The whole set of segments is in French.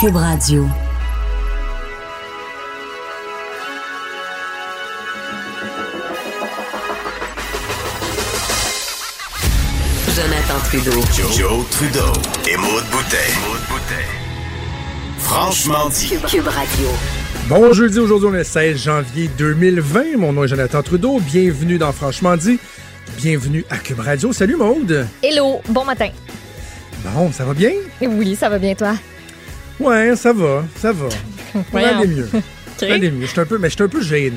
Cube Radio. Jonathan Trudeau. Joe, Trudeau et Maude Boutet. Franchement dit. Cube Radio. Bon jeudi, aujourd'hui on est le 16 janvier 2020. Mon nom est Jonathan Trudeau. Bienvenue dans Franchement dit. Bienvenue à Cube Radio. Salut Maude. Hello, bon matin. Bon, ça va bien? Oui, ça va bien toi? Ouais, ça va, ça va. Ça va aller mieux. Aller mieux. Je un peu, mais je suis un peu gêné.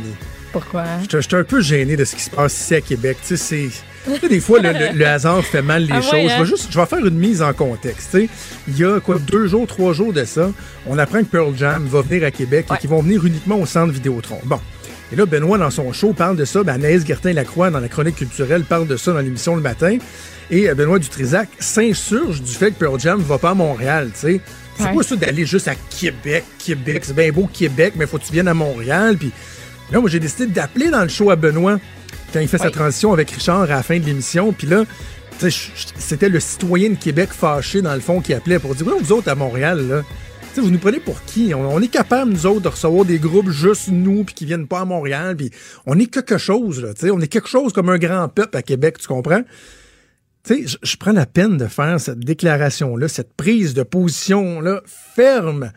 Pourquoi? Je suis- un peu gêné de ce qui se passe ici à Québec. Tu sais, c'est. des fois, le, le- le hasard fait mal les Ah choses. ouais, je, vais juste, je vais faire une mise en contexte. tu sais. Il y a quoi, deux jours, trois jours de ça, on apprend que Pearl Jam va venir à Québec et qu'ils vont venir uniquement au centre Vidéotron. Bon. Et là, Benoît, dans son show, parle de ça. Ben, Anaïs Gertin-Lacroix, dans la chronique culturelle, parle de ça dans l'émission le matin. Et euh, Benoît Dutrisac s'insurge du fait que Pearl Jam va pas à Montréal, tu sais. C'est Ouais. quoi ça d'aller juste à Québec, Québec? C'est bien beau Québec, mais faut que tu viennes à Montréal. Puis là, moi, j'ai décidé d'appeler dans le show à Benoît quand il fait sa transition avec Richard à la fin de l'émission. Puis là, c'était le citoyen de Québec fâché, dans le fond, qui appelait pour dire Ouais, vous autres à Montréal, là. Vous nous prenez pour qui? On, on est capable, nous autres, de recevoir des groupes juste nous, puis qui viennent pas à Montréal, puis on est quelque chose, là, tu sais. On est quelque chose comme un grand peuple à Québec, tu comprends? Tu sais, je- je prends la peine de faire cette déclaration-là, cette prise de position-là ferme.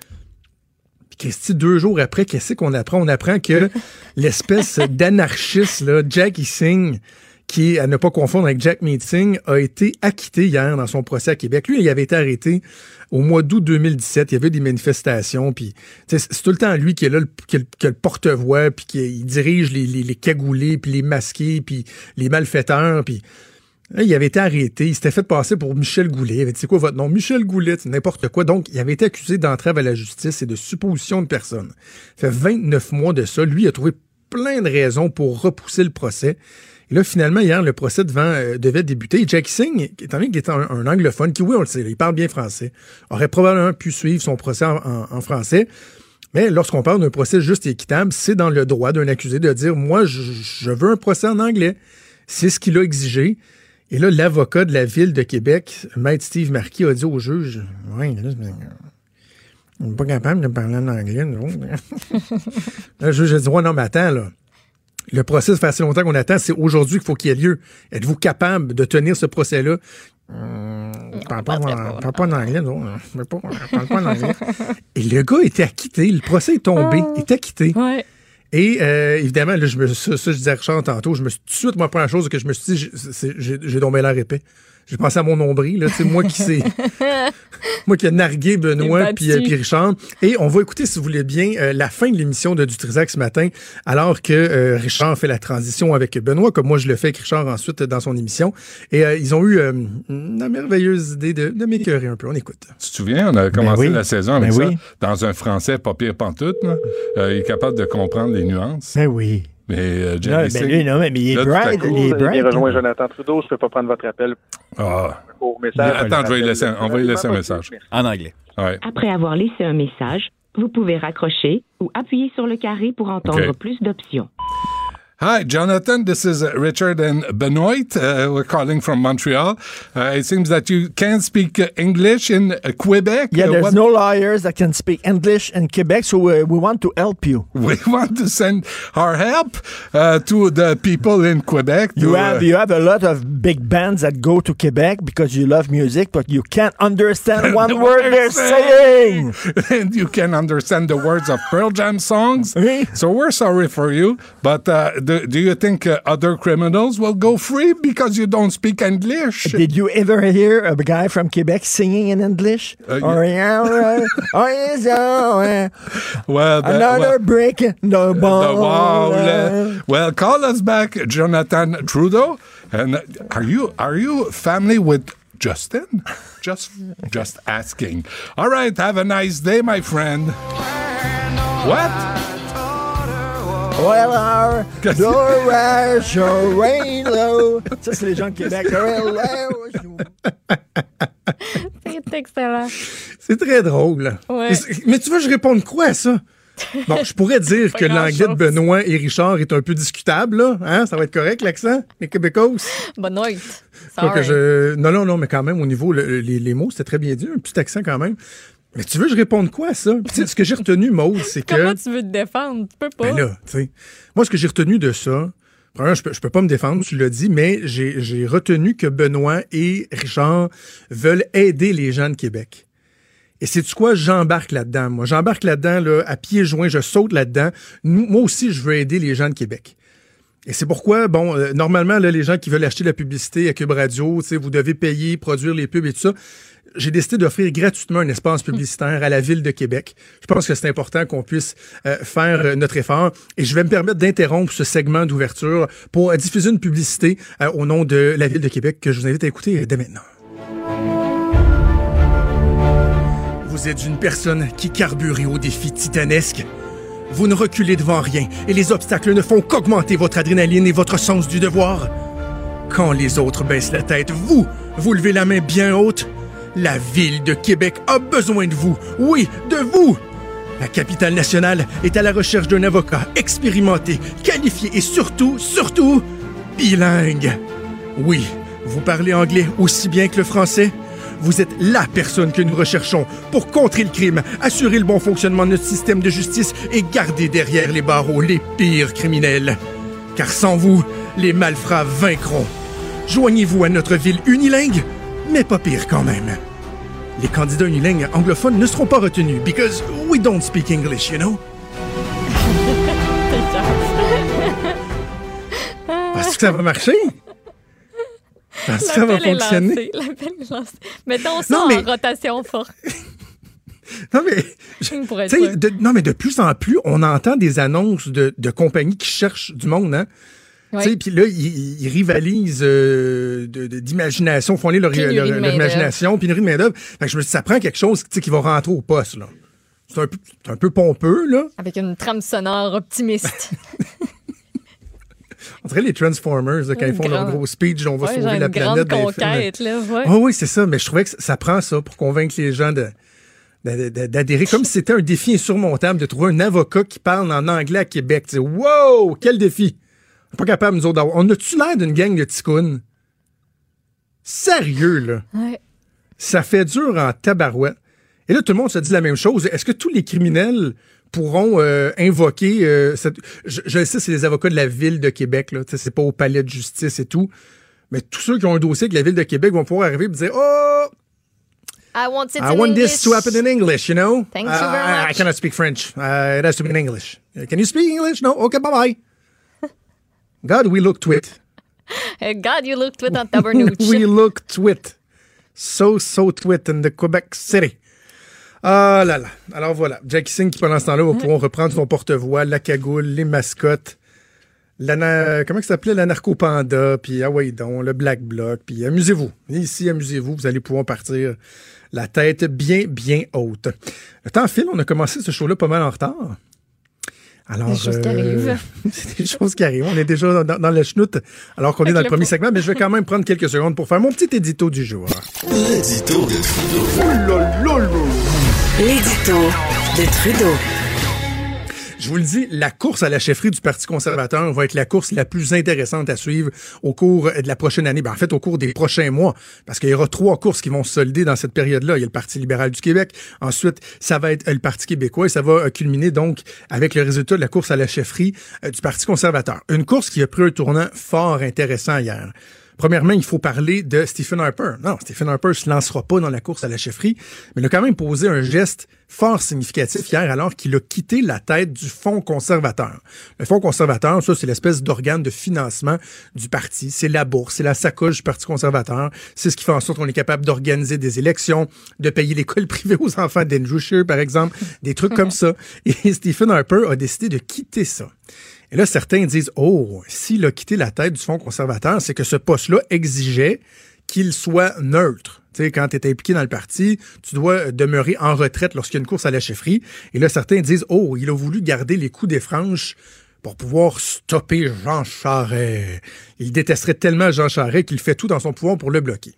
Puis Christy, deux jours après, qu'est-ce qu'on apprend? On apprend que l'espèce d'anarchiste, là, Jackie Singh, qui est à ne pas confondre avec Jack Meeting, a été acquitté hier dans son procès à Québec. Lui, il avait été arrêté au mois d'août 2017. Il y avait des manifestations, puis c'est tout le temps lui qui est là, le, qui est le- qui le porte-voix, puis qui il dirige les, les, les cagoulés, puis les masqués, puis les malfaiteurs, puis Il avait été arrêté. Il s'était fait passer pour Michel Goulet. Il avait dit, c'est quoi votre nom? Michel Goulet, n'importe quoi. Donc, il avait été accusé d'entrave à la justice et de supposition de personne. Ça fait 29 mois de ça. Lui, il a trouvé plein de raisons pour repousser le procès. Et là, finalement, hier, le procès euh, devait débuter. Et Jack Singh, étant donné qu'il était un, anglophone, qui, oui, on le sait, il parle bien français, aurait probablement pu suivre son procès en, français. Mais lorsqu'on parle d'un procès juste et équitable, c'est dans le droit d'un accusé de dire, moi, je veux un procès en anglais. C'est ce qu'il a exigé. Et là, l'avocat de la ville de Québec, Maître Steve Marquis, a dit au juge Oui, là, on n'est pas capable de parler en anglais, nous. Là, le juge a dit Ouais, non, mais attends, là. Le procès, ça fait assez longtemps qu'on attend, c'est aujourd'hui qu'il faut qu'il y ait lieu. Êtes-vous capable de tenir ce procès-là? Hum, parle pas, en- parle pas en anglais, non. Pas, je parle pas en anglais. Et le gars était acquitté. Le procès est tombé. Il est acquitté. Ouais. Et euh, évidemment, là, je me, ça, je disais à Richard tantôt, je me suis tout de suite, moi, première chose que je me suis dit, j'ai- j'ai tombé l'air épais. J'ai pensé à mon nombril, là, tu sais, moi qui sais, moi qui ai nargué Benoît puis, euh, puis Richard. Et on va écouter, si vous voulez bien, euh, la fin de l'émission de Dutrisac ce matin, alors que euh, Richard fait la transition avec Benoît, comme moi je le fais avec Richard ensuite dans son émission. Et euh, ils ont eu euh, une merveilleuse idée de, de m'écœurer un peu. On écoute. Tu te souviens, on a commencé oui. la saison avec Ben ça, oui. dans un français pas pire pantoute. là. Euh, il est capable de comprendre les nuances. Ben oui. Mais euh, Non, Jerry ben Singh- lui, non, mais est avez bien bright. rejoint Jonathan Trudeau. Je ne peux pas prendre votre appel Ah, pour message. Attends, je vais lui laisser un- on va lui laisser un message. En anglais. ouais. Après avoir laissé un message, vous pouvez raccrocher ou appuyer sur le carré pour entendre plus d'options. Hi, Jonathan. This is uh, Richard and Benoit. Uh, we're calling from Montreal. Uh, it seems that you can speak uh, English in uh, Quebec. Yeah, there's what- no lawyers that can speak English in Quebec, so uh, we want to help you. We want to send our help uh, to the people in Quebec. You have you have a lot of big bands that go to Quebec because you love music, but you can't understand one word they're saying. and you can understand the words of Pearl Jam songs. So we're sorry for you. But uh, do, do you think uh, other criminals will go free because you don't speak English? Did you ever hear a guy from Quebec singing in English? Uh, oh, yeah, oh, oh, yeah. well, the, Another well, in the the wall. uh, well, call us back, Jonathan Trudeau. And uh, are you are you family with Justin? Just just asking. All right. Have a nice day, my friend. What? Ça, c'est les gens de Québec. C'est excellent. C'est très drôle. Ouais. Mais, tu veux que je réponde quoi à ça? Bon, je pourrais dire que l'anglais de. Benoît et Richard est un peu discutable, là. Hein? Ça va être correct, l'accent? Les Québécois? Bonne nuit. Pas que Sorry. je... Non, non, non, mais quand même, au niveau, le- les, les mots, c'était très bien dit. Un petit accent quand même. Mais tu veux que je réponde quoi à ça? Puis, ce que j'ai retenu, Maude, c'est que. Comment tu veux te défendre? Tu peux pas. Ben là, tu sais. Moi, ce que j'ai retenu de ça, premièrement, je peux, je peux pas me défendre, tu l'as dit, mais j'ai retenu que Benoît et Richard veulent aider les gens de Québec. Et c'est tu quoi, j'embarque là-dedans. Moi, j'embarque là-dedans, là, à pieds joints, je saute là-dedans. Moi aussi, je veux aider les gens de Québec. Et c'est pourquoi, bon, euh, normalement, là, les gens qui veulent acheter la publicité à Cube Radio, tu sais, vous devez payer, produire les pubs et tout ça. J'ai décidé d'offrir gratuitement un espace publicitaire à la ville de Québec. Je pense que c'est important qu'on puisse euh, faire euh, notre effort. Et je vais me permettre d'interrompre ce segment d'ouverture pour euh, diffuser une publicité euh, au nom de la ville de Québec que je vous invite à écouter dès maintenant. Vous êtes une personne qui carbure au défi titanesque. Vous ne reculez devant rien et les obstacles ne font qu'augmenter votre adrénaline et votre sens du devoir. Quand les autres baissent la tête, vous, vous levez la main bien haute. La ville de Québec a besoin de vous. Oui, de vous. La capitale nationale est à la recherche d'un avocat expérimenté, qualifié et surtout, surtout, bilingue. Oui, vous parlez anglais aussi bien que le français? Vous êtes la personne que nous recherchons pour contrer le crime, assurer le bon fonctionnement de notre système de justice et garder derrière les barreaux les pires criminels. Car sans vous, les malfrats vaincront. Joignez-vous à notre ville unilingue, mais pas pire quand même. Les candidats unilingues anglophones ne seront pas retenus because we don't speak English, you know? Penses-tu que ça va marcher? Penses-tu que ça va fonctionner? lancé, l'appel est lancé. Mettons ça Non, mais- en rotation forte. Non, mais, je- de, non, mais de plus en plus, on entend des annonces de, de compagnies qui cherchent du monde, hein? Oui. Puis là, ils, ils rivalisent euh, d'imagination, font aller leur, leur- leur main-d'œuvre. imagination, pénurie de main-d'œuvre. Fait que je me dis, ça prend quelque chose qui va rentrer au poste, là. C'est un, peu- c'est un peu pompeux, là. Avec une trame sonore optimiste. On dirait les Transformers, là, quand Une ils font leur gros speech, on va Ouais, sauver la planète. grande conquête, là. Ouais. Ah oui, c'est ça, mais je trouvais que ça- prend ça pour convaincre les gens de d'adhérer comme si c'était un défi insurmontable de trouver un avocat qui parle en anglais à Québec. Wow, quel défi! Pas capable, nous autres, d'avoir. On a-tu l'air d'une gang de ticounes? Sérieux, là. Ouais. Ça fait dur en tabarouette. Et là, tout le monde se dit la même chose. Est-ce que tous les criminels pourront euh, invoquer... euh, cette- je, je sais, c'est les avocats de la Ville de Québec. Là. C'est pas au palais de justice et tout. Mais tous ceux qui ont un dossier avec la Ville de Québec vont pouvoir arriver et dire « Oh, I want it I in want English. this to happen in English, you know? Thank you Uh, very I- I much. cannot speak French. Uh, it has to be in English. Can you speak English? No? Okay, bye-bye. God, we look twit. Eh, God, you look twit on Tabernouche. we look twit. So, so twit in the Quebec City. Ah là là. Alors voilà. Jackie Singh qui pendant ce temps-là va pouvoir reprendre son porte-voix, la cagoule, les mascottes, la na- comment ça s'appelait? La narcopanda, puis ah ouais donc, le black bloc, puis amusez-vous. Ici, amusez-vous, vous allez pouvoir partir la tête bien, bien haute. Le temps file, on a commencé ce show-là pas mal en retard. Alors, Des choses qui arrivent. c'est des choses qui arrivent. On est déjà dans, dans le schnout alors qu'on est dans le le premier segment, mais je vais quand même prendre quelques secondes pour faire mon petit édito du jour. L'édito de Trudeau. L'édito de Trudeau. Je vous le dis, la course à la chefferie du Parti conservateur va être la course la plus intéressante à suivre au cours de la prochaine année. Ben, en fait, au cours des prochains mois, parce qu'il y aura trois courses qui vont se solder dans cette période-là. Il y a le Parti libéral du Québec. Ensuite, ça va être euh, le Parti québécois et ça va euh, culminer donc avec le résultat de la course à la chefferie euh, du Parti conservateur. Une course qui a pris un tournant fort intéressant hier. Premièrement, il faut parler de Stephen Harper. Non, Stephen Harper se lancera pas dans la course à la chefferie, mais il a quand même posé un geste fort significatif hier alors qu'il a quitté la tête du Fonds conservateur. Le Fonds conservateur, ça, c'est l'espèce d'organe de financement du parti. C'est la bourse, c'est la sacoche du Parti conservateur. C'est ce qui fait en sorte qu'on est capable d'organiser des élections, de payer l'école privée aux enfants d'Andrew Scheer, par exemple, des trucs comme ça. Et Stephen Harper a décidé de quitter ça. Et là, certains disent, oh, s'il a quitté la tête du Fonds conservateur, c'est que ce poste-là exigeait qu'il soit neutre. Tu sais, quand tu es impliqué dans le parti, tu dois demeurer en retraite lorsqu'il y a une course à la chefferie. Et là, certains disent, oh, il a voulu garder les coups des franges pour pouvoir stopper Jean Charest. Il détesterait tellement Jean Charest qu'il fait tout dans son pouvoir pour le bloquer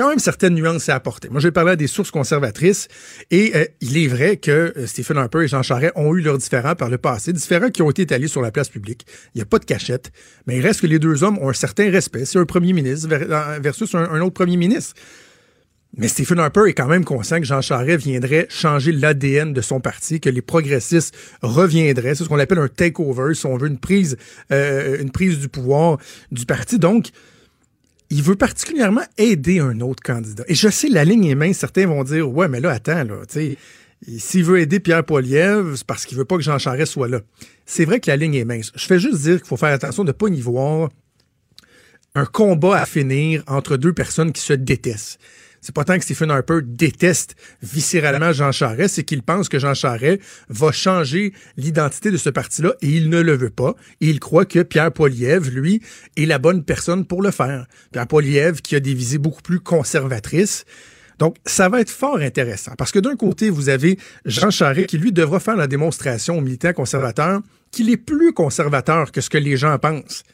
quand même certaines nuances à apporter. Moi, j'ai parlé à des sources conservatrices et euh, il est vrai que euh, Stephen Harper et Jean Charest ont eu leurs différends par le passé, différends qui ont été étalés sur la place publique. Il n'y a pas de cachette, mais il reste que les deux hommes ont un certain respect. C'est un premier ministre euh, versus un, autre premier ministre. Mais Stephen Harper est quand même conscient que Jean Charest viendrait changer l'ADN de son parti, que les progressistes reviendraient. C'est ce qu'on appelle un takeover, si on veut, une prise, une prise du pouvoir du parti. Donc, il veut particulièrement aider un autre candidat. Et je sais, la ligne est mince. Certains vont dire, ouais, mais là, attends, là, tu s'il veut aider Pierre Poilievre, c'est parce qu'il veut pas que Jean Charest soit là. C'est vrai que la ligne est mince. Je fais juste dire qu'il faut faire attention de ne pas y voir un combat à finir entre deux personnes qui se détestent. C'est pas tant que Stephen Harper déteste viscéralement Jean Charest, c'est qu'il pense que Jean Charest va changer l'identité de ce parti-là et il ne le veut pas. Et il croit que Pierre Poilievre, lui, est la bonne personne pour le faire. Pierre Poilievre, qui a des visées beaucoup plus conservatrices. Donc, ça va être fort intéressant parce que d'un côté, vous avez Jean Charest qui, lui, devra faire la démonstration aux militants conservateurs qu'il est plus conservateur que ce que les gens pensent.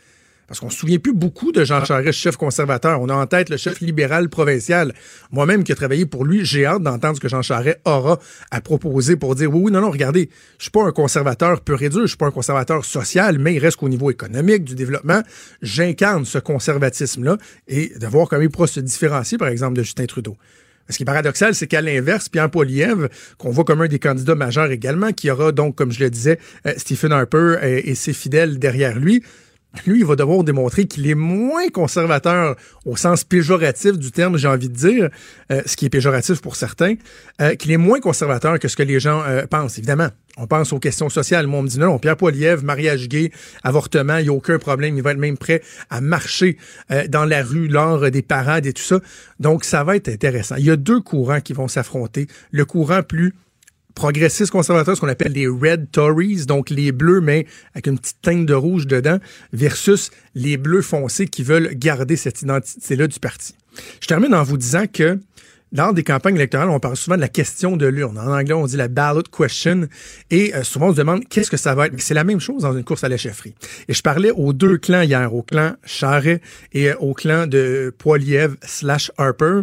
Parce qu'on se souvient plus beaucoup de Jean Charest, chef conservateur. On a en tête le chef libéral provincial. Moi-même qui ai travaillé pour lui, j'ai hâte d'entendre ce que Jean Charest aura à proposer pour dire oui, oui, non, non, regardez, je suis pas un conservateur pur et dur, je suis pas un conservateur social, mais il reste qu'au niveau économique, du développement, j'incarne ce conservatisme-là et de voir comment il pourra se différencier, par exemple, de Justin Trudeau. Ce qui est paradoxal, c'est qu'à l'inverse, Pierre Poilievre, qu'on voit comme un des candidats majeurs également, qui aura donc, comme je le disais, euh, Stephen Harper et, et ses fidèles derrière lui, lui, il va devoir démontrer qu'il est moins conservateur au sens péjoratif du terme, j'ai envie de dire, euh, ce qui est péjoratif pour certains, euh, qu'il est moins conservateur que ce que les gens euh, pensent, évidemment. On pense aux questions sociales. Moi, on dit non, Pierre Poilievre, mariage gay, avortement, il n'y a aucun problème. Il va être même prêt à marcher dans la rue lors des parades et tout ça. Donc, ça va être intéressant. Il y a deux courants qui vont s'affronter. Le courant plus progressistes conservateurs, ce qu'on appelle les Red Tories, donc les bleus, mais avec une petite teinte de rouge dedans, versus les bleus foncés qui veulent garder cette identité-là du parti. Je termine en vous disant que lors des campagnes électorales, on parle souvent de la question de l'urne. En anglais, on dit la ballot question. Et euh, souvent, on se demande qu'est-ce que ça va être. C'est la même chose dans une course à la chefferie. Et je parlais aux deux clans hier, au clan Charret et euh, au clan de Poiliev slash Harper.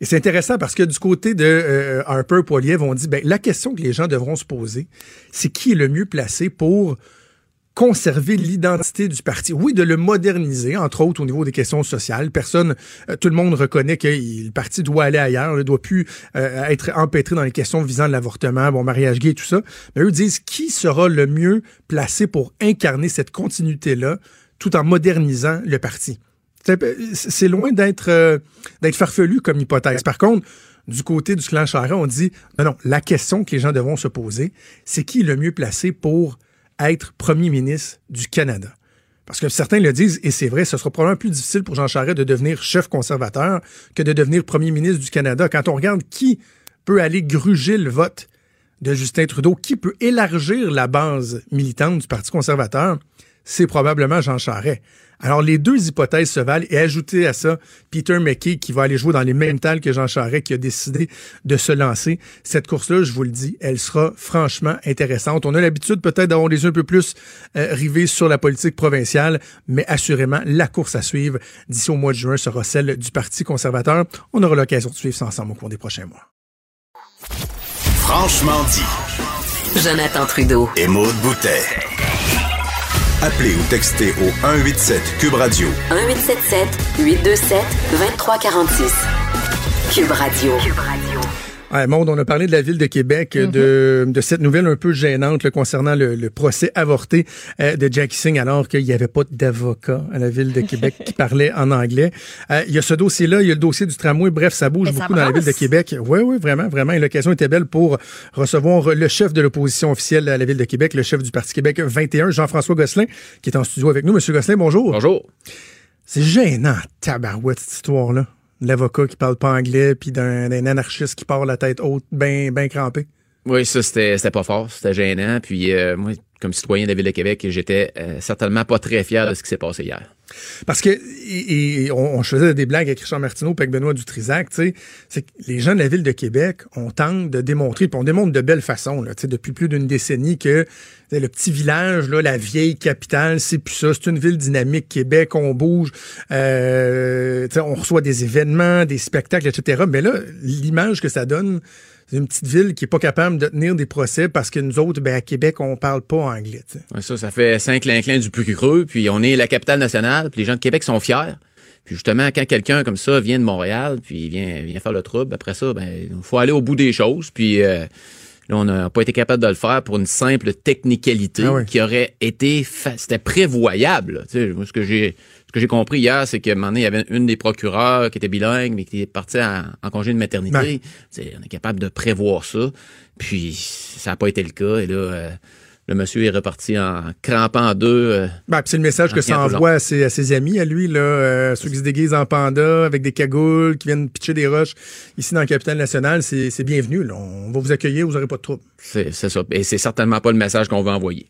Et c'est intéressant parce que du côté de euh, Harper Poiliev, on dit ben, la question que les gens devront se poser, c'est qui est le mieux placé pour conserver l'identité du parti? Oui, de le moderniser, entre autres au niveau des questions sociales. Personne, euh, tout le monde reconnaît que le parti doit aller ailleurs, ne doit plus euh, être empêtré dans les questions visant l'avortement, bon, mariage gay, tout ça. Mais eux disent qui sera le mieux placé pour incarner cette continuité-là tout en modernisant le parti? C'est loin d'être euh, d'être farfelu comme hypothèse. Par contre, du côté du clan Charest, on dit non, non, la question que les gens devront se poser, c'est qui est le mieux placé pour être premier ministre du Canada? Parce que certains le disent, et c'est vrai, ce sera probablement plus difficile pour Jean Charest de devenir chef conservateur que de devenir premier ministre du Canada. Quand on regarde qui peut aller gruger le vote de Justin Trudeau, qui peut élargir la base militante du Parti conservateur, c'est probablement Jean Charest. Alors, les deux hypothèses se valent et ajouter à ça Peter McKay qui va aller jouer dans les mêmes tales que Jean Charest qui a décidé de se lancer. Cette course-là, je vous le dis, elle sera franchement intéressante. On a l'habitude peut-être d'avoir les yeux un peu plus euh, rivés sur la politique provinciale, mais assurément, la course à suivre d'ici au mois de juin sera celle du Parti conservateur. On aura l'occasion de suivre ça ensemble au cours des prochains mois. Franchement dit. Jonathan Trudeau. Et Maude Boutet. Appelez ou textez au 187 Cube Radio. 1877 827 2346. Cube Radio. Cube Radio. Ouais, Maud, on a parlé de la ville de Québec, de, de cette nouvelle un peu gênante là, concernant le, le procès avorté euh, de Jackie Singh alors qu'il n'y avait pas d'avocat à la ville de Québec qui parlait en anglais. Euh, il y a ce dossier-là, il y a le dossier du tramway, bref, ça bouge ça beaucoup dans la ville de. Québec. Oui, oui, vraiment, vraiment. Et l'occasion était belle pour recevoir le chef de l'opposition officielle à la ville de Québec, le chef du Parti Québec 21, Jean-François Gosselin, qui est en studio avec nous. Monsieur Gosselin, bonjour. Bonjour. C'est gênant, tabarouette, cette histoire-là. L'avocat qui parle pas anglais, puis d'un anarchiste qui part la tête haute, bien ben crampé. Oui, ça, c'était pas fort, c'était gênant. Puis euh, moi, comme citoyen de la Ville de Québec, j'étais euh, certainement pas très fier de ce qui s'est passé hier. Parce que et, on, faisait des blagues avec Richard Martineau et avec Benoît Dutrisac, tu sais, c'est que les gens de la ville de Québec, on tente de démontrer, puis on démontre de belle façon, là, tu sais, depuis plus d'une décennie que le petit village, la vieille capitale, c'est plus ça, c'est une ville dynamique, Québec, on bouge, euh, on reçoit des événements, des spectacles, etc. Mais là, l'image que ça donne, une petite ville qui est pas capable de tenir des procès parce que nous autres, ben, à Québec, on parle pas anglais. Ouais, ça, ça fait cinq clinclins du plus creux, puis on est la capitale nationale, puis les gens de Québec sont fiers. Puis justement, quand quelqu'un comme ça vient de Montréal, puis il vient, vient faire le trouble, après ça, ben, il faut aller au bout des choses. Puis euh, là, on n'a pas été capable de le faire pour une simple technicalité Ah oui. qui aurait été, fa- c'était prévoyable. là. Moi, ce que j'ai, ce que j'ai compris hier, c'est qu'à un moment donné, il y avait une des procureurs qui était bilingue, mais qui est partie en, en congé de maternité. On est capable de prévoir ça. Puis ça n'a pas été le cas. Et là, euh, le monsieur est reparti en crampant en deux. euh, Ben, c'est le message que ça envoie à ses, à ses amis, à lui, là, euh, ceux qui se déguisent en panda, avec des cagoules, qui viennent pitcher des roches ici dans la capitale nationale. C'est bienvenu. Là. On va vous accueillir, vous n'aurez pas de trouble. c'est, ça. Et c'est certainement pas le message qu'on veut envoyer.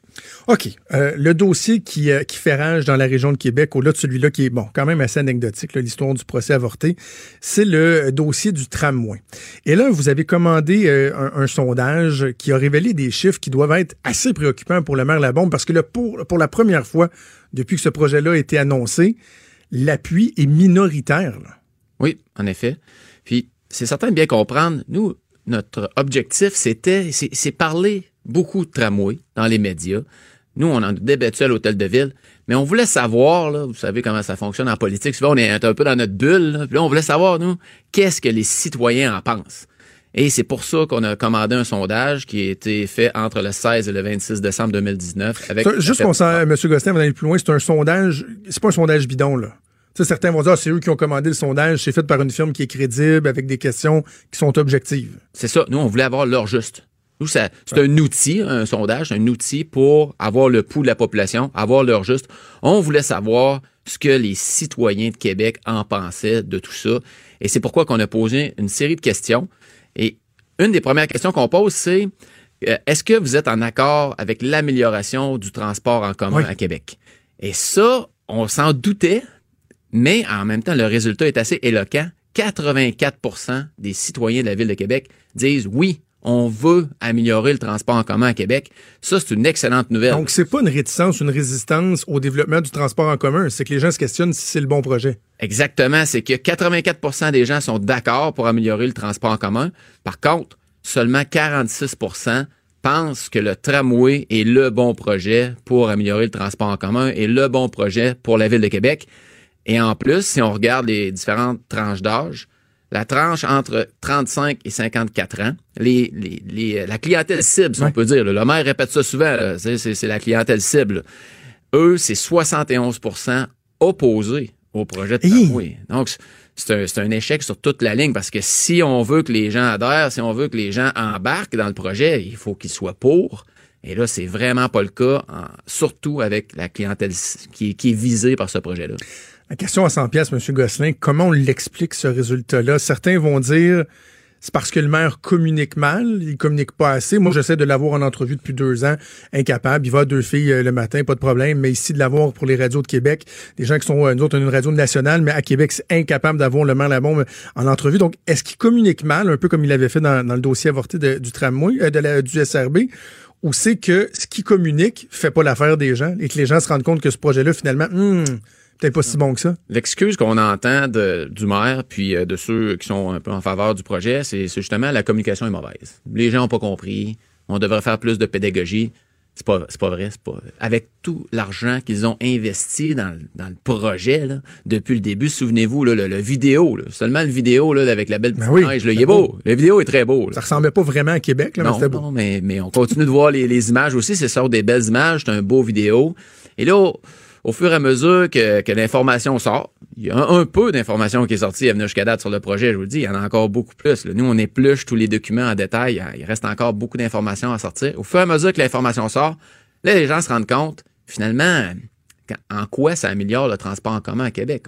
OK. Euh, le dossier qui, euh, qui fait rage dans la région de Québec, au-delà de celui-là qui est, bon, quand même assez anecdotique, l'histoire du procès avorté, c'est le dossier du tramway. Et là, vous avez commandé un, un sondage qui a révélé des chiffres qui doivent être assez préoccupants pour le maire Labombe, parce que pour, la première fois depuis que ce projet-là a été annoncé, l'appui est minoritaire. Oui, en effet. Puis, c'est certain de bien comprendre, nous, notre objectif, c'était, c'est, parler beaucoup de tramway dans les médias. Nous, on en débattu à l'hôtel de ville, mais on voulait savoir, vous savez comment ça fonctionne en politique, on est un peu dans notre bulle, là, puis là, on voulait savoir, nous, qu'est-ce que les citoyens en pensent. Et c'est pour ça qu'on a commandé un sondage qui a été fait entre le 16 et le 26 décembre 2019. Avec C'est un- Juste qu'on M. Gosselin, va aller plus loin, c'est un sondage, c'est pas un sondage bidon, là. Tu sais, certains vont dire, ah, c'est eux qui ont commandé le sondage, c'est fait par une firme qui est crédible, avec des questions qui sont objectives. C'est ça. Nous, on voulait avoir l'heure juste. Nous, c'est un outil, un sondage, un outil pour avoir le pouls de la population, avoir l'heure juste. On voulait savoir ce que les citoyens de Québec en pensaient de tout ça. Et c'est pourquoi qu'on a posé une série de questions. Une des premières questions qu'on pose, c'est euh, est-ce que vous êtes en accord avec l'amélioration du transport en commun Oui. à Québec? Et ça, on s'en doutait, mais en même temps, le résultat est assez éloquent. 84% des citoyens de la Ville de Québec disent oui, on veut améliorer le transport en commun à Québec. Ça, c'est une excellente nouvelle. Donc, c'est pas une réticence, une résistance au développement du transport en commun, c'est que les gens se questionnent si c'est le bon projet. Exactement, c'est que 84% des gens sont d'accord pour améliorer le transport en commun. Par contre, seulement 46% pensent que le tramway est le bon projet pour améliorer le transport en commun et le bon projet pour la ville de Québec. Et en plus, si on regarde les différentes tranches d'âge, la tranche entre 35 et 54 ans, les, les, les- la clientèle cible, si on peut dire, là, le maire répète ça souvent, c'est, la clientèle cible. Eux, c'est 71% opposés au projet de tramway. Donc, c'est- un, échec sur toute la ligne parce que si on veut que les gens adhèrent, si on veut que les gens embarquent dans le projet, il faut qu'ils soient pour. Et là, c'est vraiment pas le cas, en- surtout avec la clientèle qui, est- qui est visée par ce projet-là. La question à 100 pièces, M. Gosselin, comment on l'explique ce résultat-là? Certains vont dire c'est parce que le maire communique mal, il communique pas assez. Moi, j'essaie de l'avoir en entrevue depuis deux ans, incapable. Il va à deux filles euh, le matin, pas de problème. Mais ici, de l'avoir pour les radios de Québec, des gens qui sont, euh, nous autres, une radio nationale, mais à Québec, c'est incapable d'avoir le maire Labombe en entrevue. Donc, est-ce qu'il communique mal, un peu comme il avait fait dans, le dossier avorté du tramway, euh, de la, du SRB? Ou c'est que ce qui communique fait pas l'affaire des gens et que les gens se rendent compte que ce projet-là, finalement, hmm, peut-être pas si bon que ça? L'excuse qu'on entend de- du maire puis euh, de ceux qui sont un peu en faveur du projet, c'est justement la communication est mauvaise. Les gens n'ont pas compris. On devrait faire plus de pédagogie. C'est pas, c'est pas vrai. C'est pas. Avec tout l'argent qu'ils ont investi dans, le- dans le projet là, depuis le début, souvenez-vous le, le vidéo, là, seulement le vidéo là, avec la belle petite Ben oui, neige, là, il est beau. Le vidéo est très beau. là. Ça ressemblait pas vraiment à Québec, là, mais Non, c'était beau. non, mais, mais on continue de voir les, les images aussi. C'est ça, des belles images, c'est un beau vidéo. Et là, au, fur et à mesure que, l'information sort, il y a un, peu d'information qui est sortie à venir jusqu'à date sur le projet, je vous le dis, il y en a encore beaucoup plus. Nous, on épluche tous les documents en détail. Il reste encore beaucoup d'informations à sortir. Au fur et à mesure que l'information sort, là, les gens se rendent compte, finalement, en quoi ça améliore le transport en commun à Québec.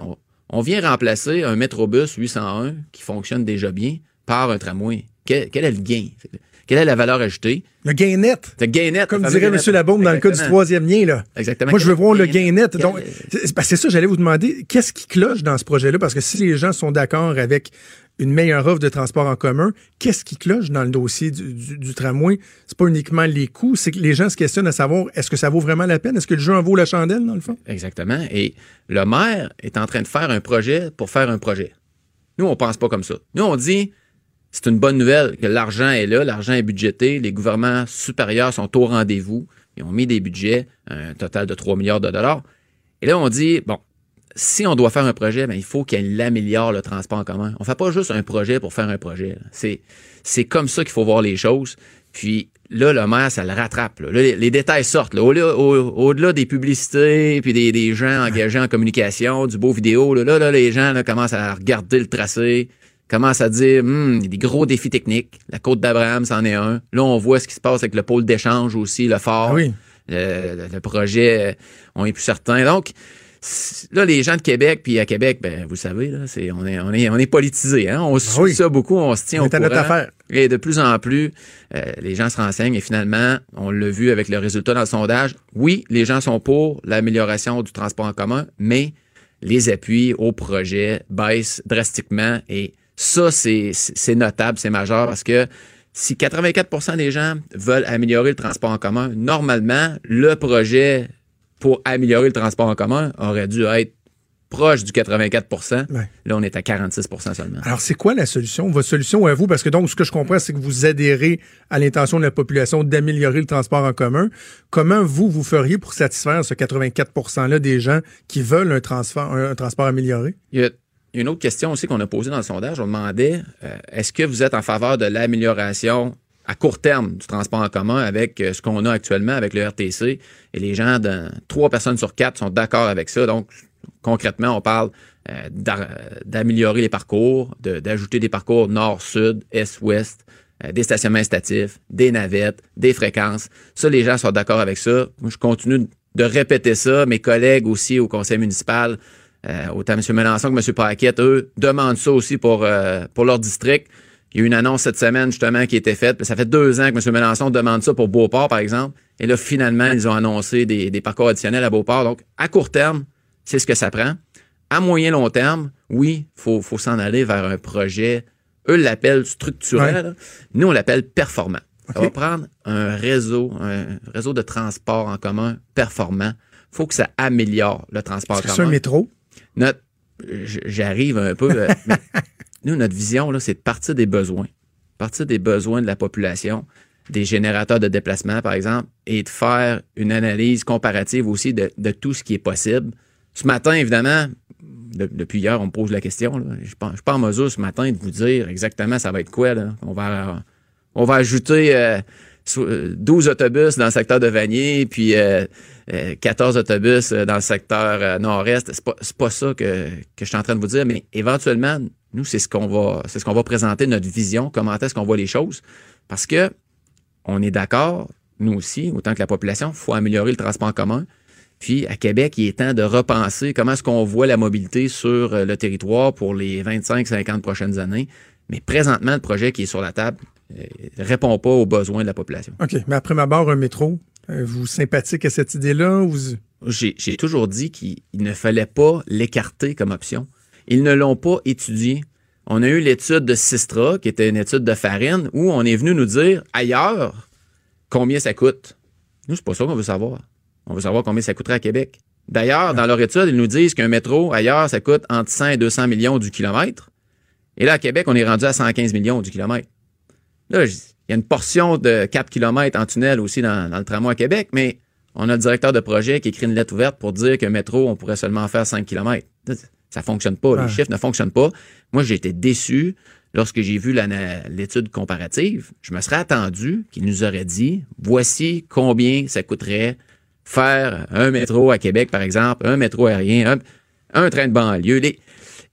On, vient remplacer un Métrobus 801 qui fonctionne déjà bien par un tramway. Quel est le gain? Quelle est la valeur ajoutée? Le gain net. Le gain net. Comme dirait M. Labaume dans le cas du troisième lien, là. Exactement. Moi, je veux voir le gain net. Donc, que c'est ça, j'allais vous demander, qu'est-ce qui cloche dans ce projet-là? Parce que si les gens sont d'accord avec une meilleure offre de transport en commun, qu'est-ce qui cloche dans le dossier du, du- du tramway? C'est pas uniquement les coûts, c'est que les gens se questionnent à savoir, est-ce que ça vaut vraiment la peine? Est-ce que le jeu en vaut la chandelle, dans le fond? Exactement. Et le maire est en train de faire un projet pour faire un projet. Nous, on pense pas comme ça. Nous, on dit, c'est une bonne nouvelle que l'argent est là, l'argent est budgété, les gouvernements supérieurs sont au rendez-vous, ils ont mis des budgets, un total de 3 milliards de dollars. Et là, on dit, bon, si on doit faire un projet, ben, il faut qu'il améliore le transport en commun. On fait pas juste un projet pour faire un projet. C'est, comme ça qu'il faut voir les choses. Puis là, le maire, ça le rattrape. les, détails sortent. là. Au-delà, au- au-delà des publicités, puis des, des gens engagés en communication, du beau vidéo, là, là, là, les gens commencent à regarder le tracé, commencent à dire, Hum, il y a des gros défis techniques. La côte d'Abraham, c'en est un. Là, on voit ce qui se passe avec le pôle d'échange aussi, le fort. Ah oui. Le, projet, euh, on est plus certain. Donc, là, les gens de Québec, puis à Québec, ben, vous savez, là, c'est, on est, on est, on est politisé, hein. On suit Ah oui. ça beaucoup, on se tient On au est à notre courant. affaire. Et de plus en plus, euh, les gens se renseignent et finalement, on l'a vu avec le résultat dans le sondage. Oui, les gens sont pour l'amélioration du transport en commun, mais les appuis au projet baissent drastiquement et ça, c'est, notable, c'est majeur parce que si 84% des gens veulent améliorer le transport en commun, normalement, le projet pour améliorer le transport en commun aurait dû être proche du 84 Ouais. Là, on est à 46% seulement. Alors, c'est quoi la solution? Votre solution à vous? Parce que donc, ce que je comprends, c'est que vous adhérez à l'intention de la population d'améliorer le transport en commun. Comment vous, vous feriez pour satisfaire ce 84 %-là des gens qui veulent un, transfert, un, un transport amélioré? Il y a une autre question aussi qu'on a posée dans le sondage. On demandait euh, est-ce que vous êtes en faveur de l'amélioration à court terme du transport en commun avec euh, ce qu'on a actuellement avec le RTC et les gens trois personnes sur quatre sont d'accord avec ça. Donc concrètement, on parle euh, d'a- d'améliorer les parcours, d'ajouter des parcours nord-sud, est-ouest, euh, des stationnements instatifs, des navettes, des fréquences. Ça, les gens sont d'accord avec ça. Moi, je continue de répéter ça. Mes collègues aussi au conseil municipal, euh, autant M. Mélenchon que M. Paquette, eux, demandent ça aussi pour, euh, pour leur district. Il y a eu une annonce cette semaine, justement, qui a été faite. Ça fait deux ans que M. Mélenchon demande ça pour Beauport, par exemple. Et là, finalement, ils ont annoncé des, des parcours additionnels à Beauport. Donc, à court terme, c'est ce que ça prend. À moyen long terme, oui, faut, faut s'en aller vers un projet. Eux l'appellent structurel. Ouais. Nous, on l'appelle performant. Ça OK. va prendre un réseau, un réseau de transport en commun performant. faut que ça améliore le transport en que c'est un commun métro? Notre j'arrive un peu euh, mais nous notre vision là c'est de partir des besoins partir des besoins de la population des générateurs de déplacement par exemple et de faire une analyse comparative aussi de, de tout ce qui est possible ce matin évidemment de- depuis hier on me pose la question là. je ne suis pas en mesure ce matin de vous dire exactement ça va être quoi là. on va on va ajouter euh, 12 autobus dans le secteur de Vanier, puis euh, euh, 14 autobus euh, dans le secteur euh, nord-est. C'est pas, pas ça que, je suis en train de vous dire, mais éventuellement, nous, c'est ce qu'on va, c'est ce qu'on va présenter, notre vision, comment est-ce qu'on voit les choses. Parce que on est d'accord, nous aussi, autant que la population, il faut améliorer le transport commun. Puis à Québec, il est temps de repenser comment est-ce qu'on voit la mobilité sur euh, le territoire pour les 25-50 prochaines années. Mais présentement, le projet qui est sur la table ne répond pas aux besoins de la population. OK. Mais après ma barre, un métro, euh, vous sympathique à cette idée-là? Vous... J'ai toujours dit qu'il il ne fallait pas l'écarter comme option. Ils ne l'ont pas étudié. On a eu l'étude de Sistra, qui était une étude de farine, où on est venu nous dire ailleurs combien ça coûte? Nous, c'est pas ça qu'on veut savoir. On veut savoir combien ça coûterait à Québec. D'ailleurs, dans leur étude, ils nous disent qu'un métro ailleurs, ça coûte entre 100 et 200 millions du kilomètre. Et là, à Québec, on est rendu à 115 millions du kilomètre. Là, il y a une portion de 4 km en tunnel aussi dans, dans le tramway à Québec, mais on a le directeur de projet qui écrit une lettre ouverte pour dire qu'un métro, on pourrait seulement faire 5 km. Ça fonctionne pas. Ouais. Les chiffres ne fonctionnent pas. Moi, j'ai été déçu lorsque j'ai vu l'étude comparative. Je me serais attendu qu'il nous aurait dit voici combien ça coûterait faire un métro à Québec, par exemple, un métro aérien, un, un train de banlieue. Les-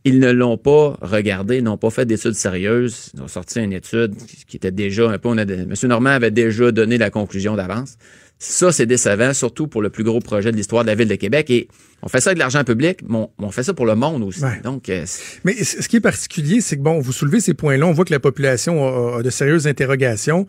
ils ne l'ont pas regardé, n'ont pas fait d'études sérieuses. Ils ont sorti une étude qui était déjà un peu. On a, M. Normand avait déjà donné la conclusion d'avance. Ça, c'est décevant, surtout pour le plus gros projet de l'histoire de la Ville de Québec. Et on fait ça avec de l'argent public, mais on, on fait ça pour le monde aussi. Ouais. Donc, euh, Mais ce qui est particulier, c'est que, bon, vous soulevez ces points-là, on voit que la population a, a de sérieuses interrogations.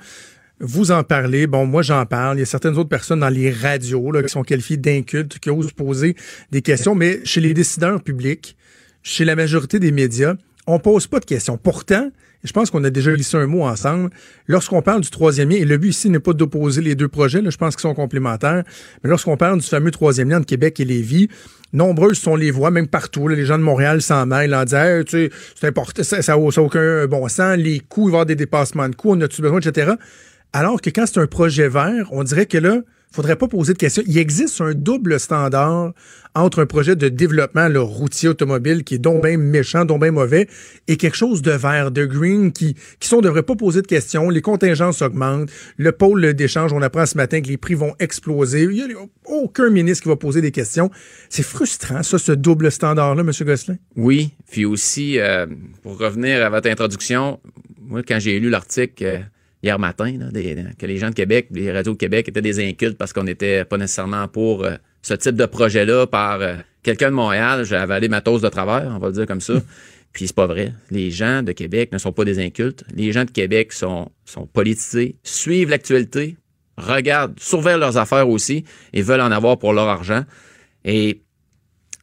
Vous en parlez, bon, moi j'en parle. Il y a certaines autres personnes dans les radios là, qui sont qualifiées d'incultes, qui osent poser des questions, mais chez les décideurs publics, chez la majorité des médias, on pose pas de questions. Pourtant, je pense qu'on a déjà glissé un mot ensemble. Lorsqu'on parle du troisième lien, et le but ici n'est pas d'opposer les deux projets, je pense qu'ils sont complémentaires, mais lorsqu'on parle du fameux troisième lien entre Québec et Lévis, nombreuses sont les voix, même partout. les gens de Montréal s'en mêlent en disant c'est important, ça n'a aucun bon sens, les coûts, il va y avoir des dépassements de coûts, on a-tu besoin, etc. Alors que quand c'est un projet vert, on dirait que là, faudrait pas poser de questions. Il existe un double standard entre un projet de développement le routier automobile qui est donc méchant, donc bien mauvais, et quelque chose de vert, de green, qui, qui sont, devrait pas poser de questions. Les contingences augmentent. Le pôle d'échange, on apprend ce matin que les prix vont exploser. Il y a aucun ministre qui va poser des questions. C'est frustrant, ça, ce double standard-là, M. Gosselin. Oui, puis aussi, euh, pour revenir à votre introduction, moi, quand j'ai lu l'article euh, hier matin, là, des- que les gens de Québec, les radios de Québec étaient des incultes parce qu'on n'était pas nécessairement pour euh, ce type de projet-là par euh, quelqu'un de Montréal, j'ai avalé ma toast de travers, on va le dire comme ça. Puis c'est pas vrai. Les gens de Québec ne sont pas des incultes. Les gens de Québec sont, sont politisés, suivent l'actualité, regardent, surveillent leurs affaires aussi et veulent en avoir pour leur argent. Et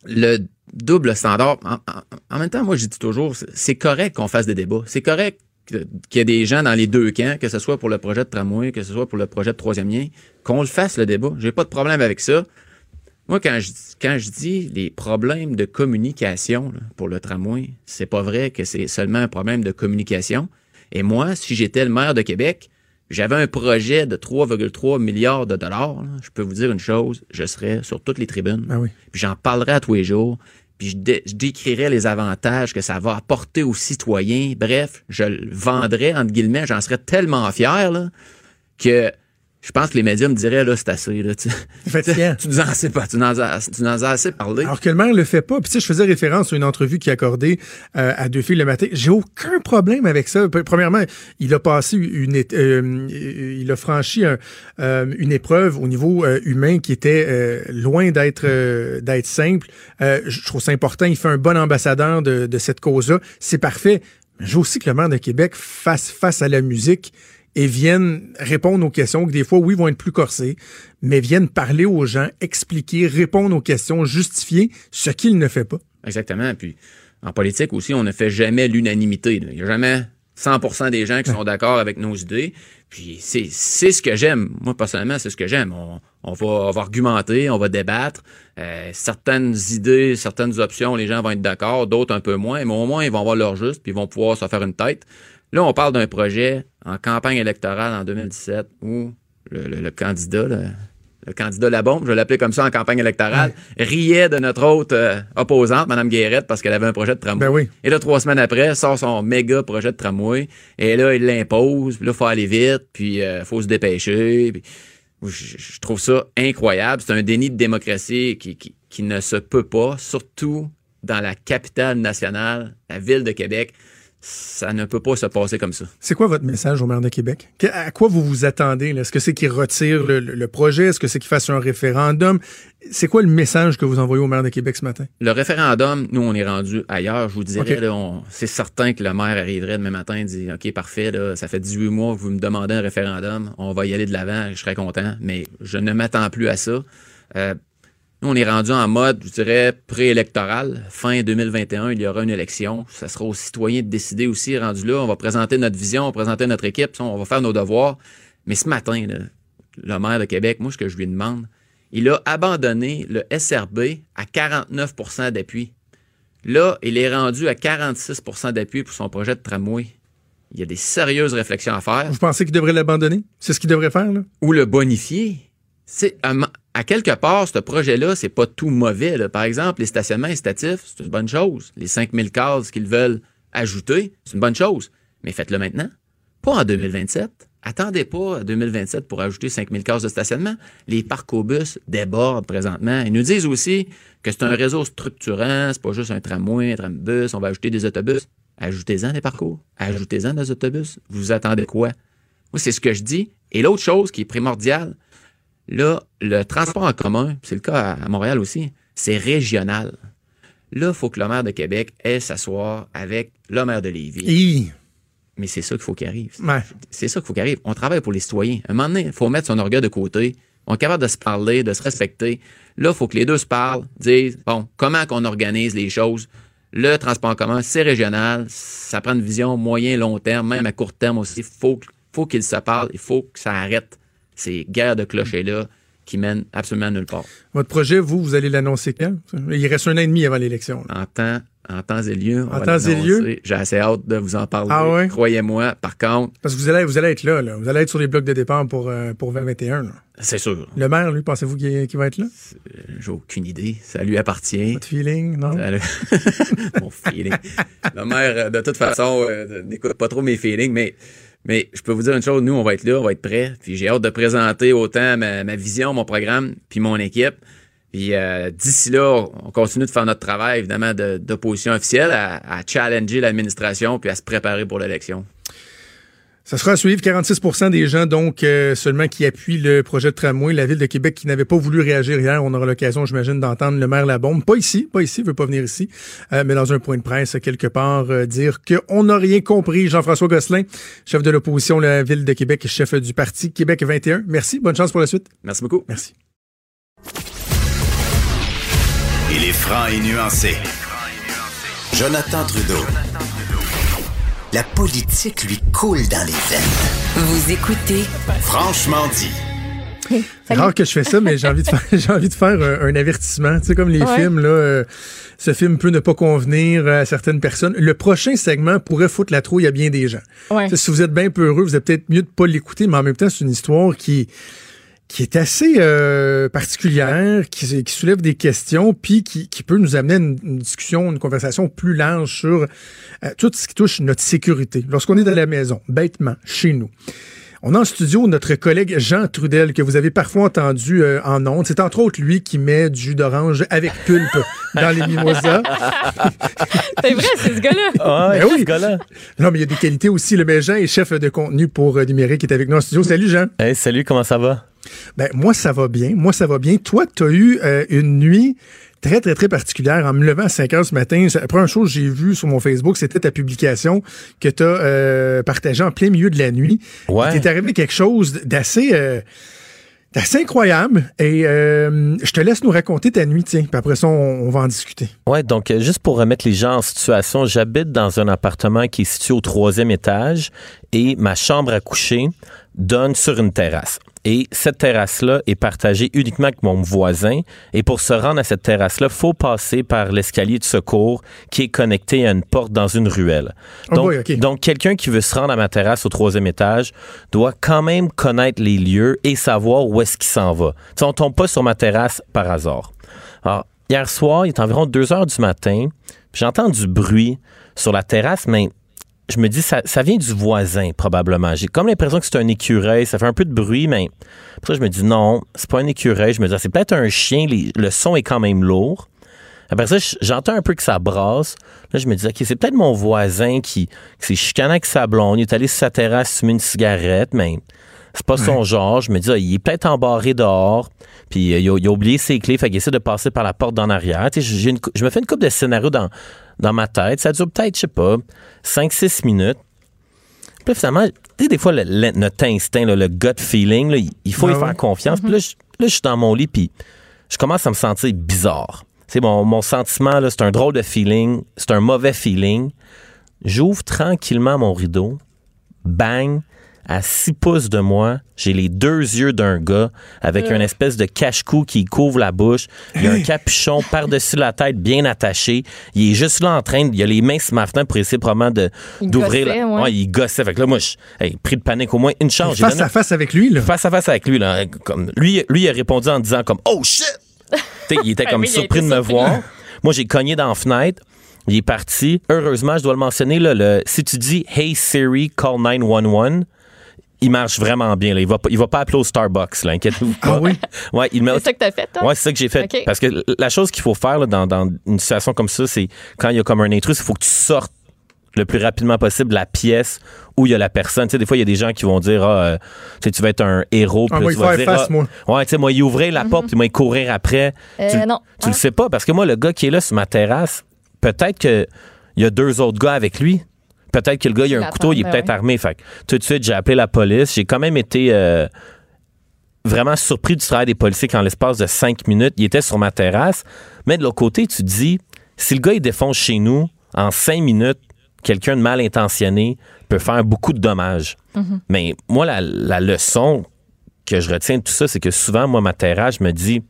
le double standard, en, en- en même temps, moi, je dis toujours, c'est- correct qu'on fasse des débats. C'est correct qu'il y ait des gens dans les deux camps, que ce soit pour le projet de tramway, que ce soit pour le projet de troisième lien, qu'on le fasse, le débat. J'ai pas de problème avec ça. Moi, quand je, quand je dis les problèmes de communication là, pour le tramway, c'est pas vrai que c'est seulement un problème de communication. Et moi, si j'étais le maire de Québec, j'avais un projet de 3,3 milliards de dollars, là, je peux vous dire une chose, je serais sur toutes les tribunes. Ah oui. Puis j'en parlerai à tous les jours. Puis je, dé- je décrirais les avantages que ça va apporter aux citoyens. Bref, je le vendrais, entre guillemets, j'en serais tellement fier là, que je pense que les médias me diraient, là, c'est assez. Là, tu, tu nous en sais pas, tu nous en as, tu as assez parlé. Alors que le maire le fait pas. Puis tu sais, je faisais référence à une entrevue qu'il a accordée euh, à deux filles le matin. J'ai aucun problème avec ça. Premièrement, il a passé une, euh, il a franchi un- euh, une épreuve au niveau euh, humain qui était euh, loin d'être euh, d'être simple. Euh, je trouve ça important. Il fait un bon ambassadeur de, de cette cause-là. C'est parfait. Mais je veux aussi que le maire de Québec fasse face à la musique et viennent répondre aux questions que des fois, oui, vont être plus corsées, mais viennent parler aux gens, expliquer, répondre aux questions, justifier ce qu'il ne fait pas. Exactement. Puis en politique aussi, on ne fait jamais l'unanimité. Il n'y a jamais 100% des gens qui sont d'accord avec nos idées. Puis c'est c'est ce que j'aime. Moi, personnellement, c'est ce que j'aime. On, on va, on va argumenter, on va débattre. Euh, certaines idées, certaines options, les gens vont être d'accord, d'autres un peu moins, mais au moins, ils vont avoir leur juste, puis ils vont pouvoir se faire une tête. Là, on parle d'un projet en campagne électorale en 2017 où le, le- le candidat, le, le candidat La Bombe, je vais l'appeler comme ça en campagne électorale, riait de notre autre euh, opposante, Mme Guérette, parce qu'elle avait un projet de tramway. Ben oui. Et là, trois semaines après, sort son méga projet de tramway. Et là, il l'impose. Puis là, faut aller vite. Puis euh, faut se dépêcher. Puis, je, je trouve ça incroyable. C'est un déni de démocratie qui, qui, qui ne se peut pas, surtout dans la capitale nationale, la ville de Québec. Ça ne peut pas se passer comme ça. C'est quoi votre message au maire de Québec? À quoi vous vous attendez? Est-ce que c'est qu'il retire le, projet? Est-ce que c'est qu'il fasse un référendum? C'est quoi le message que vous envoyez au maire de Québec ce matin? Le référendum, nous, on est rendu ailleurs. Je vous dirais, c'est certain que le maire arriverait demain matin et dit OK, parfait, là, ça fait 18 mois que vous me demandez un référendum. On va y aller de l'avant, je serais content, mais je ne m'attends plus à ça. Euh, nous, on est rendu en mode, je dirais, préélectoral. Fin 2021, il y aura une élection. Ça sera aux citoyens de décider aussi, rendu là. On va présenter notre vision, on va présenter notre équipe, on va faire nos devoirs. Mais ce matin, là, le maire de Québec, moi, ce que je lui demande, il a abandonné le SRB à 49% d'appui. Là, il est rendu à 46% d'appui pour son projet de tramway. Il y a des sérieuses réflexions à faire. Vous pensez qu'il devrait l'abandonner? C'est ce qu'il devrait faire, là? Ou le bonifier. À, quelque part, ce projet-là, c'est pas tout mauvais. Par exemple, les stationnements incitatifs, c'est une bonne chose. Les 5000 cases qu'ils veulent ajouter, c'est une bonne chose. Mais faites-le maintenant. Pas en 2027. Attendez pas à 2027 pour ajouter 5000 cases de stationnement. Les parcs au bus débordent présentement. Ils nous disent aussi que c'est un réseau structurant, c'est pas juste un tramway, un trambus, on va ajouter des autobus. Ajoutez-en des parcours, ajoutez-en des autobus. Vous attendez quoi? Moi, c'est ce que je dis. Et l'autre chose qui est primordiale, là, le transport en commun, c'est le cas à Montréal aussi, c'est régional. Là, il faut que le maire de Québec ait s'asseoir avec le maire de Lévis. Hi. Mais c'est ça qu'il faut qu'il arrive. Ouais. C'est ça qu'il faut qu'il arrive. On travaille pour les citoyens. À un moment donné, il faut mettre son orgueil de côté. On est capable de se parler, de se respecter. Là, il faut que les deux se parlent, disent, bon, comment qu'on organise les choses? Le transport en commun, c'est régional. Ça prend une vision moyen, long terme, même à court terme aussi. Il faut, faut qu'ils se parlent. Il faut que ça arrête ces guerres de clochers-là qui mène absolument nulle part. Votre projet, vous, vous allez l'annoncer quand? Il reste un an et demi avant l'élection. En temps, en temps et lieu. En temps et lieu? J'ai assez hâte de vous en parler. Ah ouais? Croyez-moi. Par contre, Parce que vous allez, vous allez être là, là. Vous allez être sur les blocs de départ pour, euh, pour 2021. là. c'est sûr. Le maire, lui, pensez-vous qu'il va être là? J'ai aucune idée. Ça lui appartient. Votre feeling, non? Mon feeling. Le maire, euh, de toute façon, euh, n'écoute pas trop mes feelings, mais, mais je peux vous dire une chose, nous, on va être là, on va être prêts. Puis j'ai hâte de présenter autant ma, vision, mon programme, puis mon équipe. Puis euh, d'ici là, on continue de faire notre travail, évidemment, de- d'opposition officielle, à challenger l'administration, puis à se préparer pour l'élection. Ça sera à suivre. 46% des gens, donc, euh, seulement qui appuient le projet de tramway. La Ville de Québec qui n'avait pas voulu réagir hier. On aura l'occasion, j'imagine, d'entendre le maire Labombe. Pas ici, pas ici, il veut pas venir ici, euh, mais dans un point de presse, quelque part, euh, dire qu'on n'a rien compris. Jean-François Gosselin, chef de l'opposition, la Ville de Québec, chef du parti Québec 21. Merci. Bonne chance pour la suite. Merci beaucoup. Merci. Il est franc et nuancé. Jonathan Trudeau. La politique lui coule dans les veines. Vous écoutez Franchement dit. C'est rare que je fais ça, mais j'ai envie de faire, j'ai envie de faire un, un avertissement. Tu sais, comme les Ouais. films, là, euh, ce film peut ne pas convenir à certaines personnes. Le prochain segment pourrait foutre la trouille à bien des gens. Ouais. Tu sais, Si vous êtes bien peureux, vous êtes peut-être mieux de pas l'écouter, mais en même temps, c'est une histoire qui qui est assez euh, particulière, qui, qui soulève des questions, puis qui, qui peut nous amener à une, une discussion, une conversation plus large sur euh, tout ce qui touche notre sécurité. Lorsqu'on est à la maison, bêtement, chez nous. On a en studio notre collègue Jean Trudel, que vous avez parfois entendu euh, en ondes. C'est entre autres lui qui met du jus d'orange avec pulpe dans les mimosas. C'est vrai, c'est ce gars-là. Ah, Ben oui. ce gars-là. Non, mais il y a des qualités aussi. Le mais Jean est chef de contenu pour euh, numérique, qui est avec nous en studio. Salut Jean. Hey, salut, comment ça va? Ben, moi, ça va bien. Moi, ça va bien. Toi, tu as eu euh, une nuit très, très, très particulière. En me levant à 5 heures ce matin, la première chose que j'ai vue sur mon Facebook, c'était ta publication que tu as partagée en plein milieu de la nuit. Ouais. Il t'est arrivé quelque chose d'assez... euh, incroyable. Et euh, je te laisse nous raconter ta nuit, tiens. Puis après ça, on, on va en discuter. Ouais, donc euh, juste pour remettre les gens en situation, j'habite dans un appartement qui est situé au troisième étage et ma chambre à coucher donne sur une terrasse. Et cette terrasse-là est partagée uniquement avec mon voisin. Et pour se rendre à cette terrasse-là, faut passer par l'escalier de secours qui est connecté à une porte dans une ruelle. Oh Donc, quelqu'un qui veut se rendre à ma terrasse au troisième étage doit quand même connaître les lieux et savoir où est-ce qu'il s'en va. Tu sais, on tombe pas sur ma terrasse par hasard. Alors, hier soir, il est environ 2 heures du matin. J'entends du bruit sur la terrasse, mais je me dis, ça, ça vient du voisin, probablement. J'ai comme l'impression que c'est un écureuil. Ça fait un peu de bruit, mais après, je me dis, non, c'est pas un écureuil. Je me dis, ah, c'est peut-être un chien. Les- le son est quand même lourd. Après ça, j'entends un peu que ça brasse. Là, je me dis, OK, c'est peut-être mon voisin qui, qui s'est chicané avec sa blonde. Il est allé sur sa terrasse fumer une cigarette, mais c'est pas son genre. Je me dis, ah, il est peut-être embarré dehors. Puis euh, il, a, il a oublié ses clés, fait qu'il essaie de passer par la porte d'en arrière. Tu sais, j'ai une cou- je me fais une coupe de scénarios dans, dans ma tête. Ça dure peut-être, je sais pas, 5-6 minutes. Puis là, finalement, tu sais, des fois, le- le- notre instinct, là, le gut feeling, là, il- faut Ah y ouais. faire confiance. Puis là, je, là, je suis dans mon lit, puis je commence à me sentir bizarre. C'est mon, mon sentiment, c'est un drôle de feeling, c'est un mauvais feeling. J'ouvre tranquillement mon rideau, bang, à 6 pouces de moi, j'ai les deux yeux d'un gars avec une espèce de cache-cou qui couvre la bouche. Il y a un capuchon par-dessus la tête bien attaché. Il est juste là en train, de- il a les mains sur ma fenêtre pour essayer probablement de, d'ouvrir. gossait, la- ouais. Ouais, il gossait. Fait que là, moi, je, hey, pris de panique au moins une chance. Face donné- à face avec lui, là. face à face avec lui. Là, comme, lui, lui, il a répondu en disant comme Oh shit! Il était comme surpris de me surpris. voir. Moi, j'ai cogné dans la fenêtre. Il est parti. Heureusement, je dois le mentionner, là, le, si tu dis Hey Siri, call 911, il marche vraiment bien. Là. Il va pas, il va pas appeler au Starbucks, là, inquiète-vous pas. Ah oui? Ouais, il me, C'est ça que t'as fait, toi? Ouais, c'est ça que j'ai fait. Ok. Parce que la chose qu'il faut faire là, dans, dans une situation comme ça, c'est quand il y a comme un intrus, il faut que tu sortes le plus rapidement possible de la pièce où il y a la personne. Tu sais, des fois, il y a des gens qui vont dire, ah, euh, tu sais, tu vas être un héros. Ah, puis là, moi, tu il vas faire dire, face, ah, moi. Ouais, tu sais, moi, il ouvrait la porte, puis moi, il courir après. Euh, tu non. tu le sais pas, parce que moi, le gars qui est là sur ma terrasse, peut-être qu'il y a deux autres gars avec lui. Peut-être que le gars, il a un couteau, il est ben peut-être armé. Fait que tout de suite, j'ai appelé la police. J'ai quand même été euh, vraiment surpris du travail des policiers qu'en l'espace de cinq minutes, il était sur ma terrasse. Mais de l'autre côté, tu te dis, si le gars, il défonce chez nous, en cinq minutes, quelqu'un de mal intentionné peut faire beaucoup de dommages. Mais moi, la, la leçon que je retiens de tout ça, c'est que souvent, moi, ma terrasse, je me dis,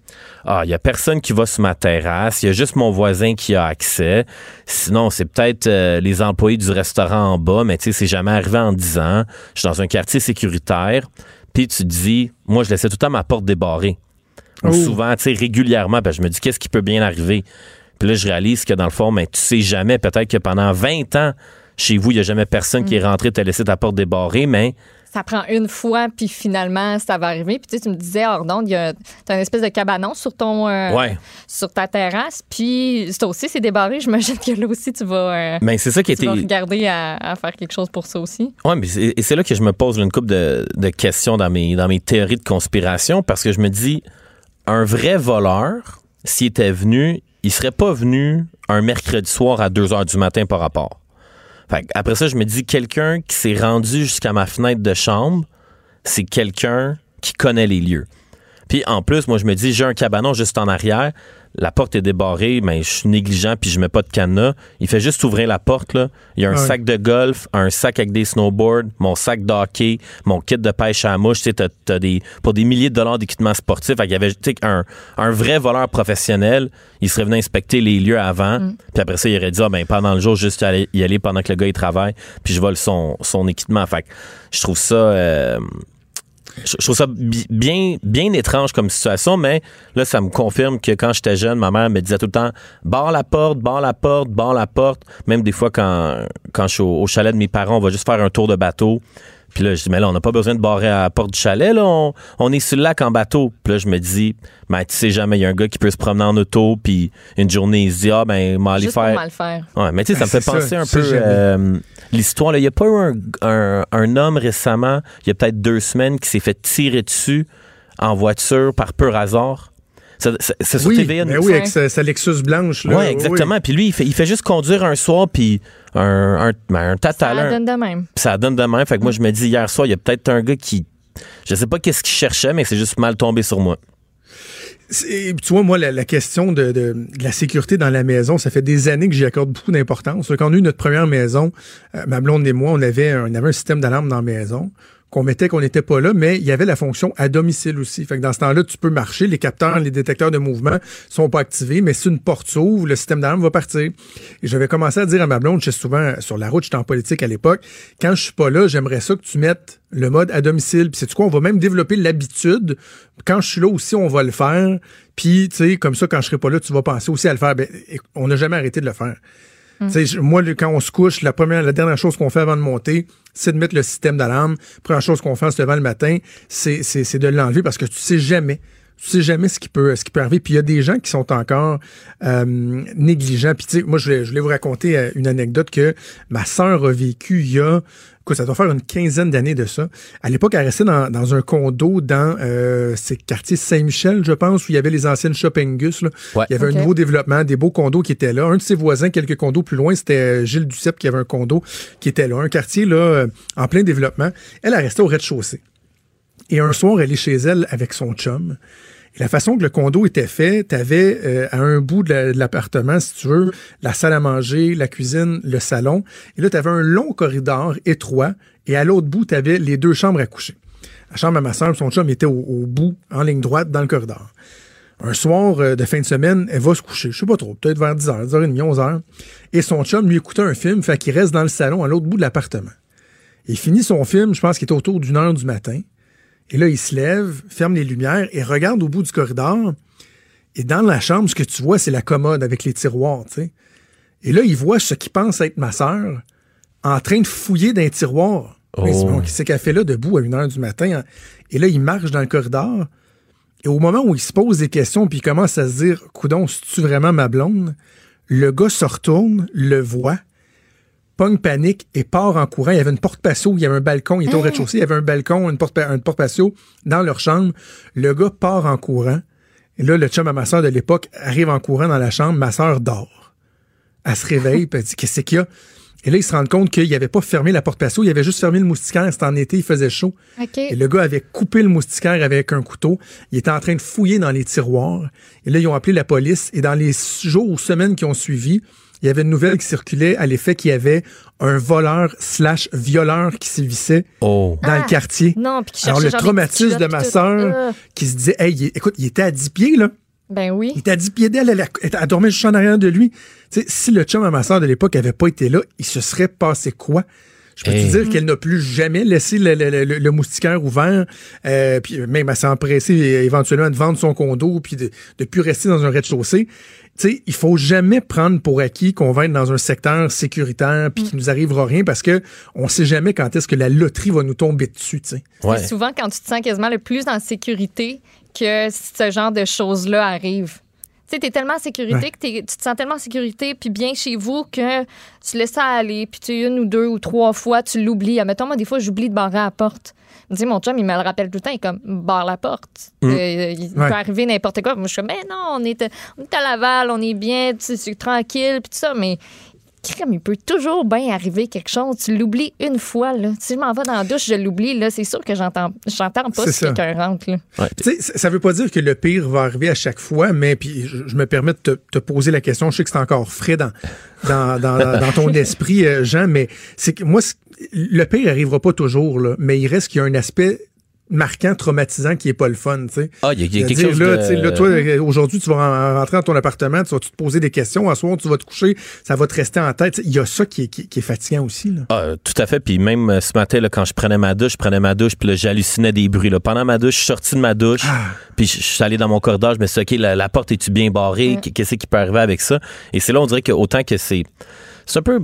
ah, il y a personne qui va sur ma terrasse, il y a juste mon voisin qui a accès. Sinon, c'est peut-être euh, les employés du restaurant en bas, mais tu sais, c'est jamais arrivé en 10 ans. Je suis dans un quartier sécuritaire. Puis tu te dis, moi, je laissais tout le temps ma porte débarrée. Ou souvent, tu sais, régulièrement, ben, je me dis, qu'est-ce qui peut bien arriver? Puis là, je réalise que dans le fond, mais tu sais jamais, peut-être que pendant 20 ans, chez vous, il n'y a jamais personne qui est rentré te laisser ta porte débarrée, mais Ça prend une fois, puis finalement, ça va arriver. Puis tu, sais, tu me disais, hors d'onde, il y a t'as une espèce de cabanon sur ton euh, ouais. sur ta terrasse. Puis ça aussi, c'est débarré. J'imagine que là aussi, tu vas, euh, Mais c'est ça qui tu vas regarder à, à faire quelque chose pour ça aussi. Ouais, mais c'est, et c'est là que je me pose une couple de, de questions dans mes, dans mes théories de conspiration parce que je me dis, un vrai voleur, s'il était venu, il serait pas venu un mercredi soir à 2 heures du matin par rapport. Fait après ça, je me dis, quelqu'un qui s'est rendu jusqu'à ma fenêtre de chambre, c'est quelqu'un qui connaît les lieux. Puis en plus, moi, je me dis, j'ai un cabanon juste en arrière. La porte est débarrée, mais je suis négligent puis je mets pas de cadenas. Il fait juste ouvrir la porte, là. Il y a un sac de golf, un sac avec des snowboards, mon sac d'hockey, mon kit de pêche à la mouche. Tu sais, t'as- t'as des, pour des milliers de dollars d'équipement sportif. Qu'il y avait, un, un vrai voleur professionnel. Il serait venu inspecter les lieux avant. Puis après ça, il aurait dit, ah, ben, pendant le jour, juste y aller, y aller pendant que le gars, il travaille. Puis je vole son, son équipement. Fait que je trouve ça, euh, je trouve ça bi- bien, bien étrange comme situation, mais là, ça me confirme que quand j'étais jeune, ma mère me disait tout le temps barre la porte, barre la porte, barre la porte. Même des fois, quand, quand je suis au chalet de mes parents, on va juste faire un tour de bateau. Puis là, je dis, mais là, on n'a pas besoin de barrer à la porte du chalet, là. On, on est sur le lac en bateau. Puis là, je me dis, mais tu sais jamais, il y a un gars qui peut se promener en auto, puis une journée, il se dit, ah, ben, m'en aller Juste pour faire. mal faire. Ouais, mais tu sais, ça me fait penser ça, un peu euh, l'histoire. là. Il n'y a pas eu un, un- un homme récemment, il y a peut-être deux semaines, qui s'est fait tirer dessus en voiture par pur hasard. Ça- ça- C'est sur Oui, TVA. mais nous- oui, avec sa, sa Lexus blanche. Là, Ouais, oui. exactement. Puis lui, il fait, il fait juste conduire un soir, puis un, un, ben, un Ça tatalin. donne de même. Ça donne de même. Fait que moi, je me dis, hier soir, il y a peut-être un gars qui. Je sais pas qu'est-ce qu'il cherchait, mais c'est juste mal tombé sur moi. Tu vois, moi, la, la question de, de- de la sécurité dans la maison, ça fait des années que j'y accorde beaucoup d'importance. Quand on a eu notre première maison, euh, ma blonde et moi, on avait, un- on avait un système d'alarme dans la maison qu'on mettait qu'on n'était pas là, mais il y avait la fonction à domicile aussi. Fait que dans ce temps-là, tu peux marcher, les capteurs, les détecteurs de mouvement sont pas activés, mais si une porte s'ouvre, le système d'alarme va partir. Et j'avais commencé à dire à ma blonde, je suis souvent sur la route, j'étais en politique à l'époque, quand je suis pas là, j'aimerais ça que tu mettes le mode à domicile. Puis c'est quoi, on va même développer l'habitude. Quand je suis là aussi, on va le faire. Puis, tu sais, comme ça, quand je serai pas là, tu vas penser aussi à le faire. Ben, on n'a jamais arrêté de le faire. Je- moi, quand on se couche, la première, la dernière chose qu'on fait avant de monter, c'est de mettre le système d'alarme. Première chose qu'on fait en se levant le matin, c'est de l'enlever parce que tu sais jamais. Tu sais jamais ce qui peut, ce qui peut arriver. Puis il y a des gens qui sont encore euh, négligents. Puis tu sais, moi, je voulais, je voulais vous raconter euh, une anecdote que ma sœur a vécu il y a, écoute, ça doit faire une quinzaine d'années de ça. À l'époque, elle restait dans, dans un condo dans euh, c'est quartier Saint-Michel, je pense, où il y avait les anciennes shopping Gus. Là. Ouais. Il y avait un nouveau développement, des beaux condos qui étaient là. Un de ses voisins, quelques condos plus loin, c'était euh, Gilles Duceppe qui avait un condo qui était là. Un quartier là en plein développement. Elle, elle restait au rez-de-chaussée. Et un soir, elle est chez elle avec son chum. Et la façon que le condo était fait, tu avais à un bout de la- de l'appartement, si tu veux, la salle à manger, la cuisine, le salon. Et là, tu avais un long corridor étroit. Et à l'autre bout, tu avais les deux chambres à coucher. La chambre à ma soeur, son chum était au, au bout, en ligne droite, dans le corridor. Un soir euh, de fin de semaine, elle va se coucher. Je sais pas trop, peut-être vers 10h, 10h30, 11h. Et son chum lui écoutait un film, fait qu'il reste dans le salon à l'autre bout de l'appartement. Il finit son film, je pense qu'il était autour d'une heure du matin. Et là, il se lève, ferme les lumières et regarde au bout du corridor. Et dans la chambre, ce que tu vois, c'est la commode avec les tiroirs, tu sais. Et là, il voit ce qu'il pense être ma sœur en train de fouiller. Il se dit, Oh. Bon, Qu'est-ce qu'elle fait là debout à une heure du matin? Et là, il marche dans le corridor. Et au moment où il se pose des questions puis il commence à se dire, coudon, c'est-tu vraiment ma blonde? Le gars se retourne, le voit, pogne panique et part en courant. Il y avait une porte patio, il y avait un balcon, il était au rez-de-chaussée, il y avait un balcon, une porte, une porte patio dans leur chambre. Le gars part en courant. Et là, le chum à ma soeur de l'époque arrive en courant dans la chambre. Ma soeur dort. Elle se réveille, puis elle dit Qu'est-ce qu'il y a? Et là, il se rend compte qu'il n'avait pas fermé la porte patio, il avait juste fermé le moustiquaire. C'était en été, il faisait chaud. Et le gars avait coupé le moustiquaire avec un couteau. Il était en train de fouiller dans les tiroirs. Et là, ils ont appelé la police. Et dans les jours ou semaines qui ont suivi, il y avait une nouvelle qui circulait à l'effet qu'il y avait un voleur slash violeur qui sévissait Oh. dans Ah, le quartier. Non, puis qui Alors, le traumatisme de ma sœur. Euh, qui se disait, hey, il- écoute, il était à 10 pieds, là. Ben oui. Il était à 10 pieds d'elle, elle, elle, elle dormait juste en arrière de lui. Tu sais, si le chum à ma soeur de l'époque avait pas été là, il se serait passé quoi? Je peux Hey. te dire qu'elle n'a plus jamais laissé le, le- le- le moustiquaire ouvert, euh, puis même empressée euh, éventuellement de vendre son condo, puis de, de plus rester dans un rez-de-chaussée? Tu sais, il faut jamais prendre pour acquis qu'on va être dans un secteur sécuritaire puis qu'il nous arrivera rien parce que on sait jamais quand est-ce que la loterie va nous tomber dessus, tu sais. Ouais. C'est souvent quand tu te sens quasiment le plus en sécurité que ce genre de choses-là arrive. Tu sais, t'es tellement en sécurité Ouais. que tu te sens tellement en sécurité puis bien chez vous que tu laisses ça aller puis tu une ou deux ou trois fois, tu l'oublies. Admettons, moi, des fois, j'oublie de barrer la porte. Tu sais, mon chum, il me le rappelle tout le temps, il est comme, barre la porte. Mm. Euh, il Ouais. peut arriver n'importe quoi. Moi, je suis comme, mais non, on est, on est à Laval, on est bien, tu tranquille puis tout ça, mais crème, il peut toujours bien arriver quelque chose. Tu l'oublies une fois, là. Si je m'en vais dans la douche, je l'oublie, là. C'est sûr que j'entends, j'entends pas si quelqu'un rentre, là. Ouais. Ça ça veut pas dire que le pire va arriver à chaque fois, mais puis je, je me permets de te, te poser la question. Je sais que c'est encore frais dans, dans, dans, dans ton esprit, euh, Jean, mais c'est que moi, le pire arrivera pas toujours, là, mais il reste qu'il y a un aspect marquant, traumatisant qui est pas le fun, tu sais. Ah, il y a, y a quelque chose là, de... tu sais, là, toi, aujourd'hui, tu vas en- rentrer dans ton appartement, tu vas te poser des questions, à soir, tu vas te coucher, ça va te rester en tête. Il y a ça qui est, qui, qui est fatigant aussi. Là. Ah, tout à fait. Puis même euh, ce matin, là, quand je prenais ma douche, je prenais ma douche, puis là, j'hallucinais des bruits. Là. Pendant ma douche, je suis sorti de ma douche, Ah. puis je je suis allé dans mon corridor, je me suis dit, OK, la, la porte est-tu bien barrée? Qu'est-ce qui peut arriver avec ça? Et c'est là, on dirait que autant que c'est... C'est un peu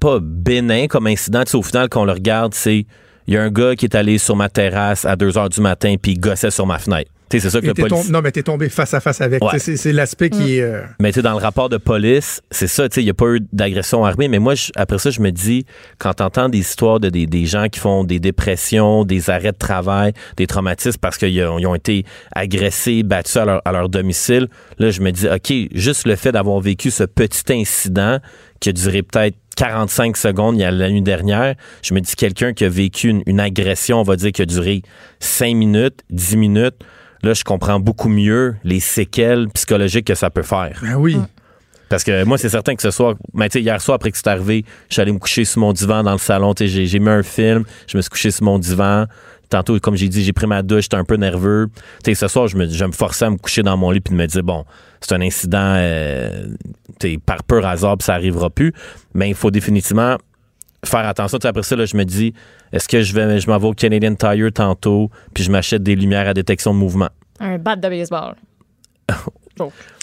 pas bénin comme incident. Tu sais, au final, quand on le regarde, c'est... Il y a un gars qui est allé sur ma terrasse à 2 heures du matin, puis il gossait sur ma fenêtre. Tu sais, c'est ça que le tom- Non, mais t'es tombé face à face avec. Ouais. Tu sais, C'est l'aspect qui est. euh, Mais tu sais, dans le rapport de police, c'est ça, tu sais, il n'y a pas eu d'agression armée. Mais moi, je- après ça, je me dis, quand t'entends des histoires de des, des gens qui font des dépressions, des arrêts de travail, des traumatismes parce qu'ils ont, ils ont été agressés, battus à leur, à leur domicile, là, je me dis, OK, juste le fait d'avoir vécu ce petit incident qui a duré peut-être 45 secondes il y a la nuit dernière, je me dis, quelqu'un qui a vécu une, une agression, on va dire, qui a duré 5 minutes, 10 minutes, là, je comprends beaucoup mieux les séquelles psychologiques que ça peut faire. Ben oui. Parce que moi, c'est certain que ce soir, mais tu sais, hier soir, après que c'est arrivé, je suis allé me coucher sur mon divan dans le salon. Tu sais, j'ai, j'ai mis un film, je me suis couché sur mon divan. Tantôt, comme j'ai dit, j'ai pris ma douche, j'étais un peu nerveux. Tu sais, ce soir, je me, je me forçais à me coucher dans mon lit puis de me dire, bon, c'est un incident, euh, tu sais, par pur hasard, puis ça arrivera plus. Mais il faut définitivement faire attention. Tu sais, après ça, là, je me dis, est-ce que je vais, je m'en vais au Canadian Tire tantôt, puis je m'achète des lumières à détection de mouvement? Un bat de baseball.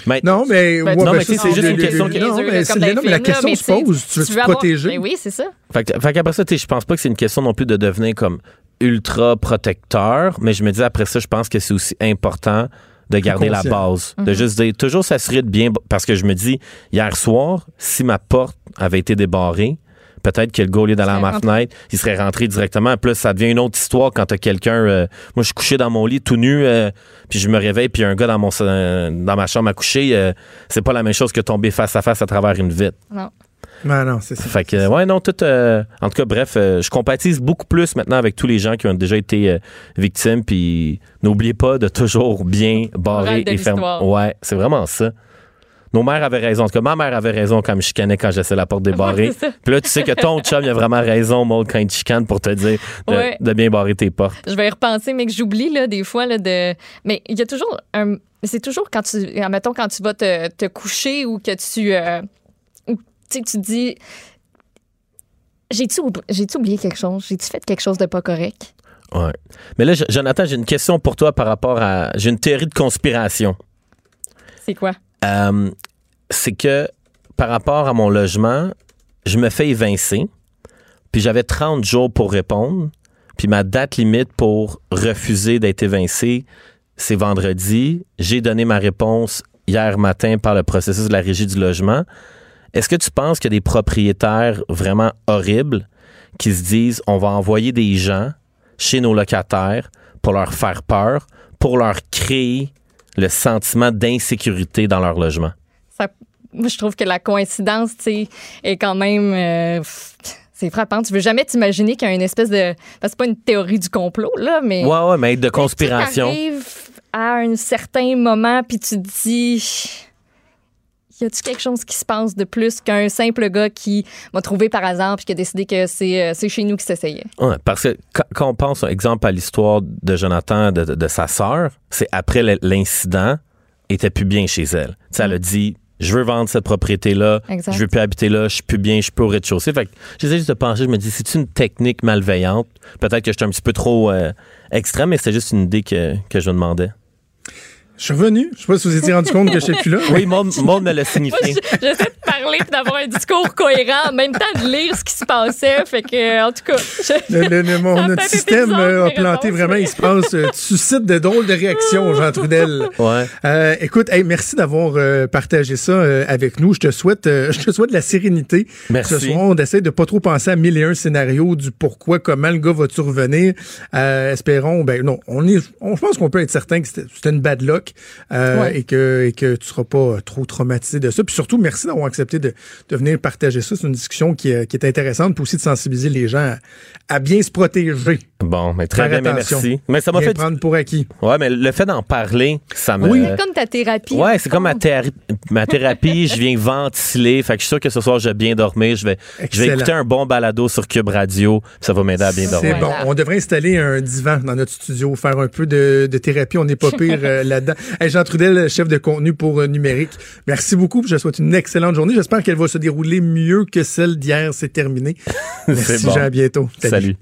Mais, Non, mais. Ben, ouais, non, ben, mais c'est juste une le- question qui- Non, mais non, mais la là, question mais se tu pose. Tu veux te avoir- protéger? Ben oui, c'est ça. Fait, que- fait qu'après ça, tu sais, je pense pas que c'est une question non plus de devenir comme ultra protecteur, mais je me dis après ça, je pense que c'est aussi important de garder la base. De juste dire, toujours s'assurer de bien. Parce que je me dis, hier soir, si ma porte avait été débarrée, peut-être que le gars, au lieu d'aller à ma fenêtre, il serait rentré directement. Puis là, ça devient une autre histoire quand t'as quelqu'un. euh, moi, je suis couché dans mon lit tout nu, euh, puis je me réveille, puis un gars dans, mon, euh, dans ma chambre à coucher. euh, c'est pas la même chose que tomber face à face à travers une vitre. Non. Non, non, c'est ça. Fait que, ouais, non, tout. euh, en tout cas, bref, euh, je compatise beaucoup plus maintenant avec tous les gens qui ont déjà été euh, victimes. Puis n'oubliez pas de toujours bien barrer et fermer. Ouais, c'est vraiment ça. Nos mères avaient raison. En tout cas, ma mère avait raison quand elle me chicanait quand j'essaie la porte débarrée. Ouais, c'est ça. Puis là, tu sais que ton chum, il a vraiment raison, Maud, quand il te chicane pour te dire de, Ouais. de bien barrer tes portes. Je vais y repenser, mais que j'oublie, là, des fois, là, de. Mais il y a toujours un. C'est toujours quand tu. Mettons, quand tu vas te, te coucher ou que tu. euh, tu sais, tu te dis. J'ai-tu oubli- j'ai-tu oublié quelque chose? J'ai-tu fait quelque chose de pas correct? Ouais. Mais là, Jonathan, j'ai une question pour toi par rapport à. J'ai une théorie de conspiration. C'est quoi? Euh, c'est que par rapport à mon logement, je me fais évincer, puis j'avais 30 jours pour répondre, puis ma date limite pour refuser d'être évincé, c'est vendredi. J'ai donné ma réponse hier matin par le processus de la régie du logement. Est-ce que tu penses qu'il y a des propriétaires vraiment horribles qui se disent on va envoyer des gens chez nos locataires pour leur faire peur, pour leur créer le sentiment d'insécurité dans leur logement? Ça- moi, je trouve que la coïncidence, est quand même. euh, c'est frappant. Tu veux jamais t'imaginer qu'il y a une espèce de. que c'est pas une théorie du complot, là, mais. Ouais, ouais, mais de conspiration. Tu arrives à un certain moment, puis tu te dis. Y a-tu quelque chose qui se passe de plus qu'un simple gars qui m'a trouvé par hasard puis qui a décidé que c'est euh, c'est chez nous qui s'essayait? Ouais, parce que quand, on pense, exemple, à l'histoire de Jonathan, de, de- de sa sœur, c'est après l'incident, elle était plus bien chez elle. Sais, elle a dit, je veux vendre cette propriété-là, je veux plus habiter là, je suis plus bien, je suis plus au rez-de-chaussée. Fait que j'essaie juste de penser, je me dis, c'est une technique malveillante? Peut-être que j'étais un petit peu trop euh, extrême, mais c'était juste une idée que, que je me demandais. Je suis revenu. Je sais pas si vous étiez rendu compte que je suis plus là. Oui, Maud, Maud me l'a signifié. j'essaie de parler puis d'avoir un discours cohérent en même temps de lire ce qui se passait. Fait que, en tout cas, je- Le, le- le- mon- notre système bizarre, euh, a planté réponses, vraiment, il se passe, euh, tu suscites de drôles de réactions, Jean Trudel. Ouais. Euh, écoute, hey, merci d'avoir euh, partagé ça euh, avec nous. Je te souhaite, euh, je te souhaite de la sérénité. Merci. Ce soir, on essaie de pas trop penser à mille et un scénarios du pourquoi, comment le gars va-tu revenir. Euh, espérons, ben non, on est, on, je pense qu'on peut être certain que c'était c'était une bad luck euh, Ouais. et que et que tu seras pas euh, trop traumatisé de ça. Puis surtout, merci d'avoir accepté de, de venir partager ça. C'est une discussion qui, est- qui est intéressante, puis aussi de sensibiliser les gens à, à bien se protéger. Bon, mais très Faire bien, mais merci. Mais ça m'a fait. prendre pour acquis. Ouais, mais le fait d'en parler, ça me. Oui. c'est comme ta thérapie. Ouais, c'est comme ma, ma thérapie. je viens ventiler. Fait que je suis sûr que ce soir, je vais bien dormir. Je vais, je vais écouter un bon balado sur Cube Radio. Ça va m'aider à bien C'est dormir. bon. Voilà. On devrait installer un divan dans notre studio, faire un peu de, de thérapie. On n'est pas pire euh, là-dedans. Hey, Jean Trudel, chef de contenu pour euh, Numérique. Merci beaucoup. Je te souhaite une excellente journée. J'espère qu'elle va se dérouler mieux que celle d'hier. C'est terminé. Merci, bon. Jean. À bientôt. Salut.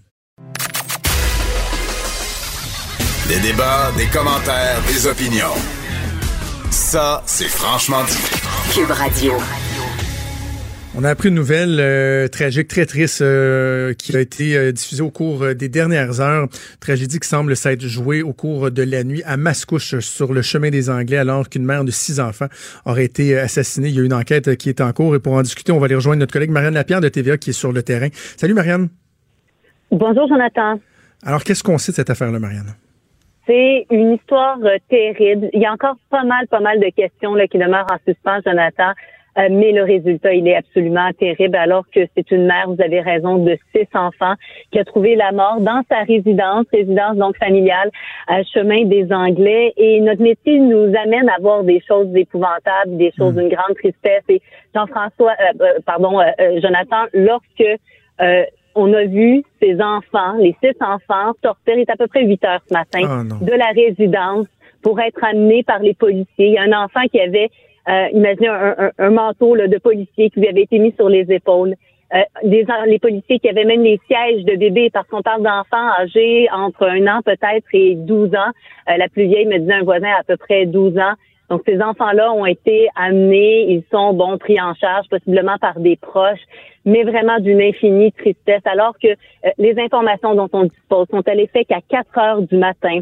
Des débats, des commentaires, des opinions. Ça, c'est franchement dit. Cube Radio. On a appris une nouvelle euh, tragique, très triste, euh, qui a été euh, diffusée au cours des dernières heures. Tragédie qui semble s'être jouée au cours de la nuit à Mascouche, sur le chemin des Anglais, alors qu'une mère de six enfants aurait été assassinée. Il y a une enquête qui est en cours et pour en discuter, on va aller rejoindre notre collègue Marianne Lapierre de TVA qui est sur le terrain. Salut Marianne. Bonjour Jonathan. Alors, qu'est-ce qu'on sait de cette affaire-là, Marianne? C'est une histoire terrible. Il y a encore pas mal, pas mal de questions là, qui demeurent en suspens, Jonathan. Euh, mais le résultat, il est absolument terrible. Alors que c'est une mère, vous avez raison, de six enfants qui a trouvé la mort dans sa résidence, résidence donc familiale, à chemin des Anglais. Et notre métier nous amène à voir des choses épouvantables, des choses d'une grande tristesse. Et Jean-François, euh, euh, pardon, euh, euh, Jonathan, lorsque euh, on a vu ces enfants, les six enfants, sortir, il est à peu près 8 heures ce matin, Ah, de la résidence pour être amenés par les policiers. Il y a un enfant qui avait, euh, imaginez un, un- un manteau là, de policier qui lui avait été mis sur les épaules. Euh, des, les policiers qui avaient même les sièges de bébés parce qu'on parle d'enfants âgés entre un an peut-être et 12 ans. Euh, la plus vieille me disait un voisin à peu près 12 ans. Donc, ces enfants-là ont été amenés, ils sont, bon, pris en charge, possiblement par des proches, mais vraiment d'une infinie tristesse, alors que euh, les informations dont on dispose sont à l'effet qu'à 4 heures du matin,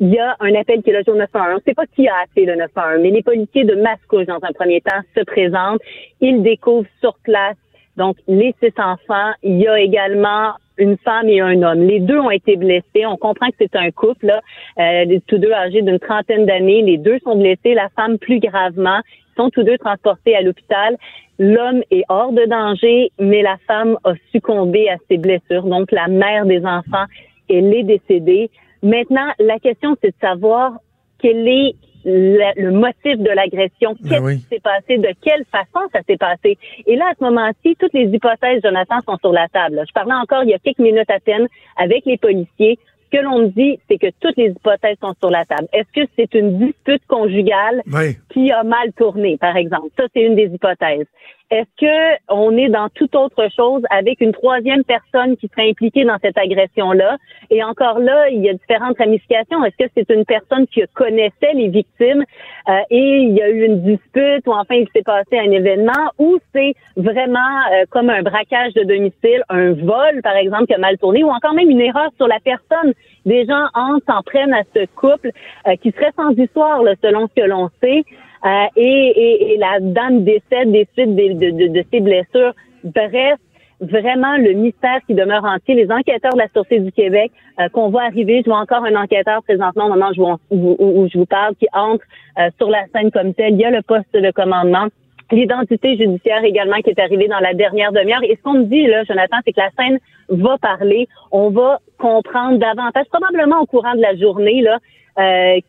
il y a un appel qui est logé au 911. On ne sait pas qui a appelé le 911, mais les policiers de Mascouche, dans un premier temps, se présentent. Ils découvrent sur place, donc, les six enfants. Il y a également une femme et un homme. Les deux ont été blessés. On comprend que c'est un couple, là, euh, tous deux âgés d'une trentaine d'années. Les deux sont blessés, la femme plus gravement. Ils sont tous deux transportés à l'hôpital. L'homme est hors de danger, mais la femme a succombé à ses blessures. Donc, la mère des enfants, elle est décédée. Maintenant, la question, c'est de savoir quel est le, le motif de l'agression. Ben Qu'est-ce oui. qui s'est passé? De quelle façon ça s'est passé? Et là, à ce moment-ci, toutes les hypothèses, Jonathan, sont sur la table. Je parlais encore il y a quelques minutes à peine avec les policiers. Ce que l'on me dit, c'est que toutes les hypothèses sont sur la table. Est-ce que c'est une dispute conjugale Oui. qui a mal tourné, par exemple? Ça, c'est une des hypothèses. Est-ce que on est dans toute autre chose avec une troisième personne qui serait impliquée dans cette agression-là? Et encore là, il y a différentes ramifications. Est-ce que c'est une personne qui connaissait les victimes euh, et il y a eu une dispute ou enfin il s'est passé un événement ou c'est vraiment euh, comme un braquage de domicile, un vol, par exemple, qui a mal tourné ou encore même une erreur sur la personne? Des gens entrent, s'en prennent à ce couple euh, qui serait sans histoire, là, selon ce que l'on sait. Euh, et, et, et la dame décède des suites de, de, de ses blessures. Bref, vraiment le mystère qui demeure entier. Les enquêteurs de la Sûreté du Québec euh, qu'on voit arriver, je vois encore un enquêteur présentement au moment où je vous, parle qui entre euh, sur la scène comme tel. Il y a le poste de commandement. L'identité judiciaire également qui est arrivée dans la dernière demi-heure. Et ce qu'on me dit, là, Jonathan, c'est que la scène va parler. On va comprendre davantage, probablement au courant de la journée, là, euh,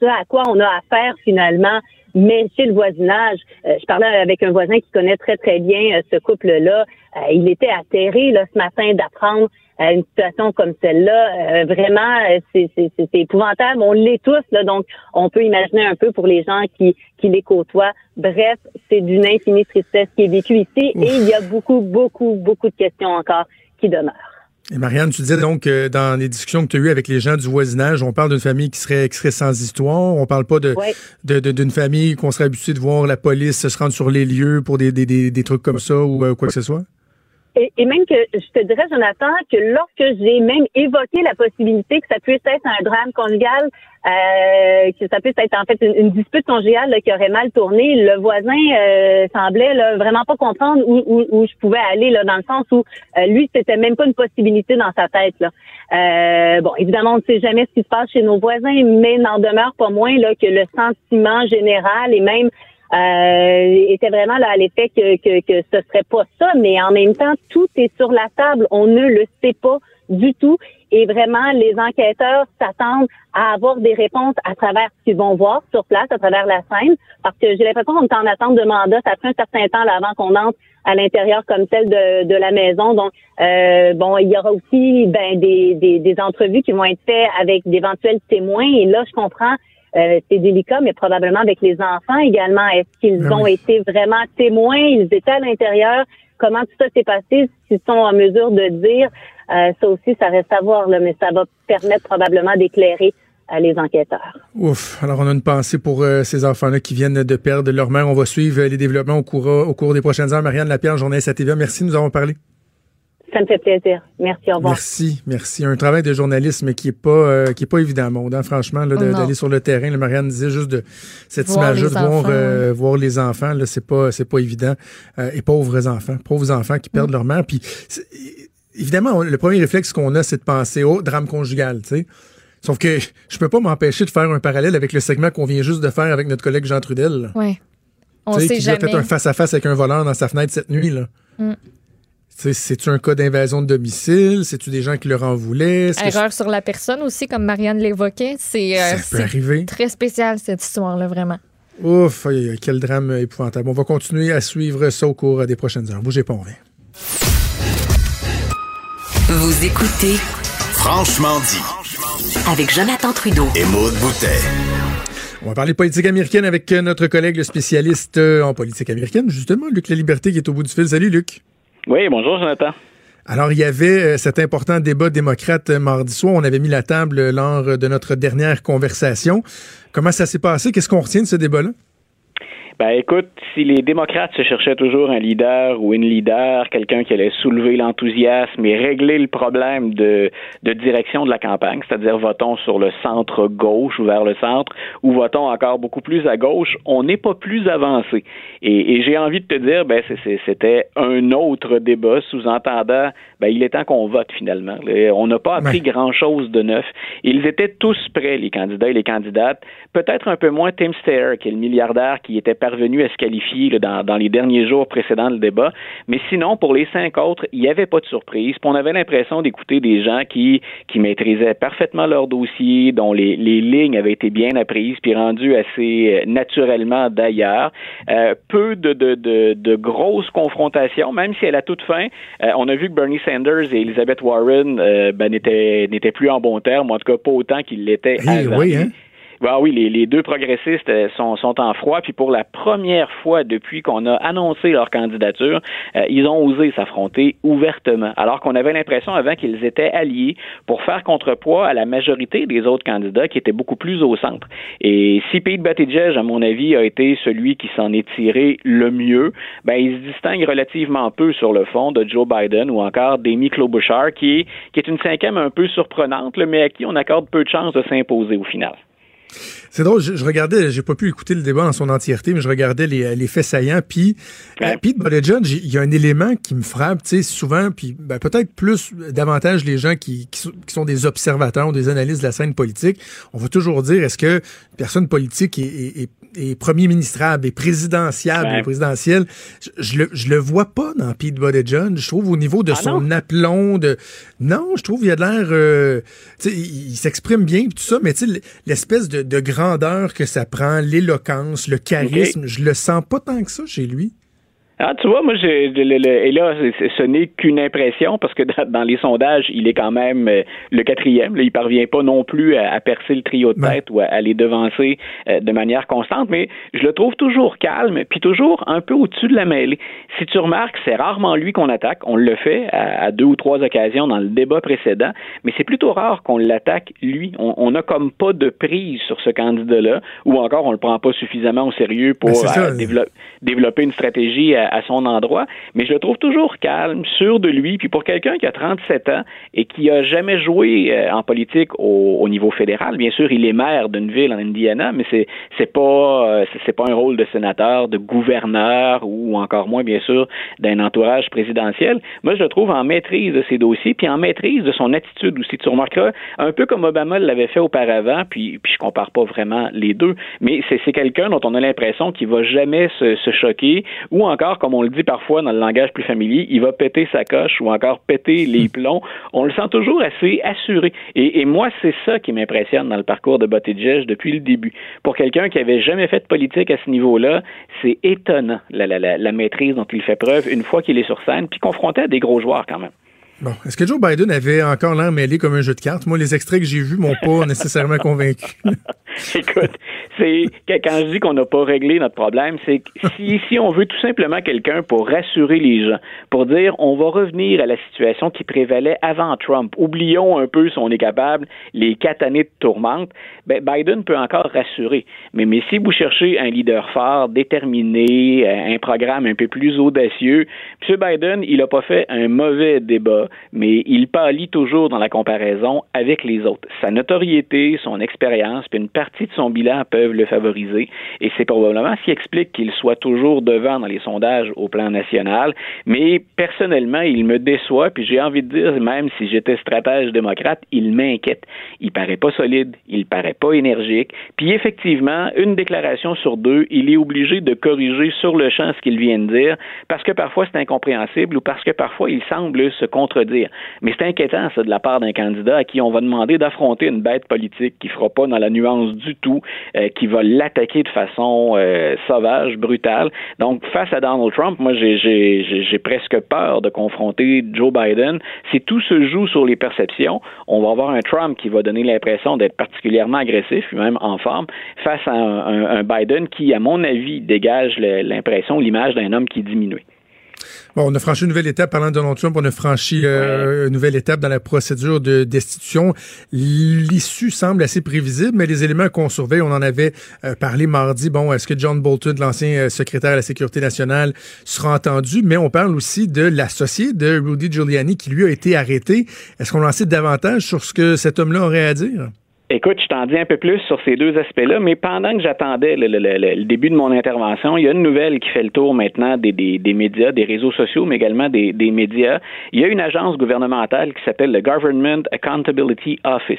ce à quoi on a affaire finalement. Mais chez le voisinage, euh, je parlais avec un voisin qui connaît très très bien euh, ce couple-là. Euh, il était atterré là, ce matin d'apprendre euh, une situation comme celle-là. vraiment, c'est, c'est, c'est épouvantable. On l'est tous, là, donc on peut imaginer un peu pour les gens qui, qui les côtoient. Bref, c'est d'une infinie tristesse qui est vécue ici et il y a beaucoup, beaucoup, beaucoup de questions encore qui demeurent. Et Marianne, tu disais donc dans les discussions que tu as eues avec les gens du voisinage, on parle d'une famille qui serait, qui serait sans histoire. On parle pas de Ouais. de- de- d'une famille qu'on serait habitué de voir la police se rendre sur les lieux pour des, des, des, des trucs comme ça ou euh, quoi que ce soit? Et, et même que je te dirais, Jonathan, que lorsque j'ai même évoqué la possibilité que ça puisse être un drame conjugal, euh, que ça puisse être en fait une, dispute conjugale là, qui aurait mal tourné, le voisin euh, semblait là, vraiment pas comprendre où, où, où je pouvais aller, là, dans le sens où euh, lui, c'était même pas une possibilité dans sa tête. Là. Euh, bon, évidemment, on ne sait jamais ce qui se passe chez nos voisins, mais n'en demeure pas moins là, que le sentiment général et même euh, était vraiment là à l'effet que, que, que ce serait pas ça, mais en même temps, tout est sur la table. On ne le sait pas du tout. Et vraiment, les enquêteurs s'attendent à avoir des réponses à travers ce qu'ils vont voir sur place, à travers la scène, parce que j'ai l'impression qu'on est en attente de mandat. Ça fait un certain temps là, avant qu'on entre à l'intérieur comme tel de, de la maison. Donc, euh, bon, il y aura aussi ben, des, des, des entrevues qui vont être faites avec d'éventuels témoins. Et là, je comprends euh, c'est délicat, mais probablement avec les enfants également. Est-ce qu'ils Ben ont été vraiment témoins? Ils étaient à l'intérieur. Comment tout ça s'est passé? S'ils sont en mesure de dire, euh, ça aussi, ça reste à voir, là, mais ça va permettre probablement d'éclairer euh, les enquêteurs. Ouf. Alors, on a une pensée pour euh, ces enfants-là qui viennent de perdre leur mère. On va suivre euh, les développements au cours, au cours des prochaines heures. Marianne Lapierre, journaliste à TVA. Merci, nous avons parlé. Ça me fait plaisir. Merci, au revoir. Merci, merci. Un travail de journalisme qui est pas euh, qui est pas évident, monde. hein, franchement, d'aller sur le terrain. Là, Marianne disait juste de cette les de voir, enfants, euh, voir les enfants. Là, c'est pas c'est pas évident. Euh, et pauvres enfants, pauvres enfants qui Mm. perdent leur mère. Puis évidemment, on- le premier réflexe qu'on a, c'est de penser au drame conjugal, tu sais. Sauf que je peux pas m'empêcher de faire un parallèle avec le segment qu'on vient juste de faire avec notre collègue Jean Trudel. Ouais. On Tu sais, sait qui lui a jamais. fait un face-à-face avec un voleur dans sa fenêtre cette nuit. là. Mm. C'est-tu un cas d'invasion de domicile? C'est-tu des gens qui leur en voulaient? Erreur sur la personne aussi, comme Marianne l'évoquait. C'est euh, Ça peut c'est arriver. très spécial, cette histoire-là, vraiment. Ouf, quel drame épouvantable. On va continuer à suivre ça au cours des prochaines heures. Bougez pas, on revient. Vous écoutez Franchement dit. avec Jonathan Trudeau. Et Maude Boutet. On va parler politique américaine avec notre collègue, le spécialiste euh, en politique américaine, justement, Luc La Liberté, qui est au bout du fil. Salut, Luc. Oui, bonjour, Jonathan. Alors, il y avait euh, cet important débat démocrate euh, mardi soir. On avait mis la table euh, lors de notre dernière conversation. Comment ça s'est passé? Qu'est-ce qu'on retient de ce débat-là? Ben écoute, si les démocrates se cherchaient toujours un leader ou une leader, quelqu'un qui allait soulever l'enthousiasme et régler le problème de, de direction de la campagne, c'est-à-dire votons sur le centre gauche ou vers le centre, ou votons encore beaucoup plus à gauche, on n'est pas plus avancé. Et, et j'ai envie de te dire, ben c'était un autre débat, sous-entendant, ben il est temps qu'on vote finalement. On n'a pas appris grand-chose de neuf. Ils étaient tous prêts, les candidats et les candidates. Peut-être un peu moins Tim Steyer, qui est le milliardaire qui était parvenu à se qualifier là, dans, dans les derniers jours précédant le débat. Mais sinon, pour les cinq autres, il n'y avait pas de surprise. Puis on avait l'impression d'écouter des gens qui, qui maîtrisaient parfaitement leur dossier, dont les, les lignes avaient été bien apprises, puis rendues assez euh, naturellement d'ailleurs. Euh, peu de, de, de, de grosses confrontations, même si à la toute fin, euh, on a vu que Bernie Sanders et Elizabeth Warren euh, ben, n'étaient plus en bon terme, en tout cas pas autant qu'ils l'étaient Eh avant. oui, hein? Ben oui, les, deux progressistes euh, sont, sont en froid, puis pour la première fois depuis qu'on a annoncé leur candidature, euh, ils ont osé s'affronter ouvertement, alors qu'on avait l'impression avant qu'ils étaient alliés pour faire contrepoids à la majorité des autres candidats qui étaient beaucoup plus au centre. Et si Pete Buttigieg, à mon avis, a été celui qui s'en est tiré le mieux, ben il se distingue relativement peu sur le fond de Joe Biden ou encore d'Amy Klobuchar, qui est, qui est une cinquième un peu surprenante, mais à qui on accorde peu de chances de s'imposer au final. C'est drôle, je, je regardais, j'ai pas pu écouter le débat en son entièreté, mais je regardais les, les faits saillants. Puis, Ouais. euh, Pete Buttigieg, il y a un élément qui me frappe, tu sais, souvent, puis ben, peut-être plus, euh, davantage les gens qui, qui, sont, qui sont des observateurs ou des analystes de la scène politique. On va toujours dire, est-ce que une personne politique est, est, est- est premier ministrable, est présidentiable, Ouais. est présidentielle? Je, je le, je le vois pas dans Pete Buttigieg. Je trouve au niveau de Ah son non? aplomb, de non, je trouve il a de l'air, euh, tu sais, il, il s'exprime bien tout ça, mais tu sais, l'espèce de de, de grandeur que ça prend, l'éloquence, le charisme. Je le sens pas tant que ça chez lui. Ah, tu vois, moi, j'ai, et là, ce n'est qu'une impression parce que dans, les sondages, il est quand même euh, le quatrième. Là, il parvient pas non plus à, à percer le trio de tête ou à, à les devancer euh, de manière constante, mais je le trouve toujours calme, puis toujours un peu au-dessus de la mêlée. Si tu remarques, c'est rarement lui qu'on attaque. On le fait à, à deux ou trois occasions dans le débat précédent, mais c'est plutôt rare qu'on l'attaque lui. On, on a comme pas de prise sur ce candidat-là, ou encore on le prend pas suffisamment au sérieux pour Ben, ça. euh, développer développer une stratégie à, à son endroit, mais je le trouve toujours calme, sûr de lui, puis pour quelqu'un qui a 37 ans et qui a jamais joué euh, en politique au, au niveau fédéral, bien sûr, il est maire d'une ville en Indiana, mais c'est c'est pas euh, c'est- pas un rôle de sénateur, de gouverneur ou encore moins bien sûr d'un entourage présidentiel. Moi, je le trouve en maîtrise de ses dossiers, puis en maîtrise de son attitude aussi. Tu remarqueras un peu comme Obama l'avait fait auparavant, puis puis je compare pas vraiment les deux, mais c'est c'est quelqu'un dont on a l'impression qu'il va jamais se, se choquer, ou encore, comme on le dit parfois dans le langage plus familier, il va péter sa coche ou encore péter les plombs. On le sent toujours assez assuré. Et, et moi, c'est ça qui m'impressionne dans le parcours de Buttigieg depuis le début. Pour quelqu'un qui avait jamais fait de politique à ce niveau-là, c'est étonnant la, la, la, la maîtrise dont il fait preuve une fois qu'il est sur scène, puis confronté à des gros joueurs quand même. Bon, est-ce que Joe Biden avait encore l'air mêlé comme un jeu de cartes? Moi, les extraits que j'ai vus m'ont pas nécessairement convaincu. Écoute, c'est quand je dis qu'on n'a pas réglé notre problème, c'est que si, si on veut tout simplement quelqu'un pour rassurer les gens, pour dire on va revenir à la situation qui prévalait avant Trump, oublions un peu si on est capable les quatre années de tourmente, ben Biden peut encore rassurer. Mais, mais si vous cherchez un leader fort, déterminé, euh, un programme un peu plus audacieux, M. Biden, il n'a pas fait un mauvais débat, mais il pâlit toujours dans la comparaison avec les autres. Sa notoriété, son expérience, puis une partie de son bilan peuvent le favoriser. Et c'est probablement ce qui explique qu'il soit toujours devant dans les sondages au plan national. Mais personnellement, il me déçoit, puis j'ai envie de dire, même si j'étais stratège démocrate, il m'inquiète. Il paraît pas solide, il paraît pas énergique. Puis effectivement, une déclaration sur deux, il est obligé de corriger sur le champ ce qu'il vient de dire, parce que parfois c'est incompréhensible ou parce que parfois il semble se Mais c'est inquiétant, ça, de la part d'un candidat à qui on va demander d'affronter une bête politique qui fera pas dans la nuance du tout, euh, qui va l'attaquer de façon euh, sauvage, brutale. Donc, face à Donald Trump, moi, j'ai- presque peur de confronter Joe Biden. Si tout se joue sur les perceptions, on va avoir un Trump qui va donner l'impression d'être particulièrement agressif, même en forme, face à un, un- Biden qui, à mon avis, dégage l'impression, l'image d'un homme qui diminue. Bon, on a franchi une nouvelle étape parlant de Donald Trump. On a franchi euh, une nouvelle étape dans la procédure de destitution. L'issue semble assez prévisible, mais les éléments qu'on surveille, on en avait euh, parlé mardi. Bon, est-ce que John Bolton, l'ancien euh, secrétaire à la sécurité nationale, sera entendu? Mais on parle aussi de l'associé de Rudy Giuliani qui lui a été arrêté. Est-ce qu'on en sait davantage sur ce que cet homme-là aurait à dire? Écoute, je t'en dis un peu plus sur ces deux aspects-là, mais pendant que j'attendais le, début de mon intervention, il y a une nouvelle qui fait le tour maintenant des, médias, des réseaux sociaux, mais également des, médias. Il y a une agence gouvernementale qui s'appelle le Government Accountability Office.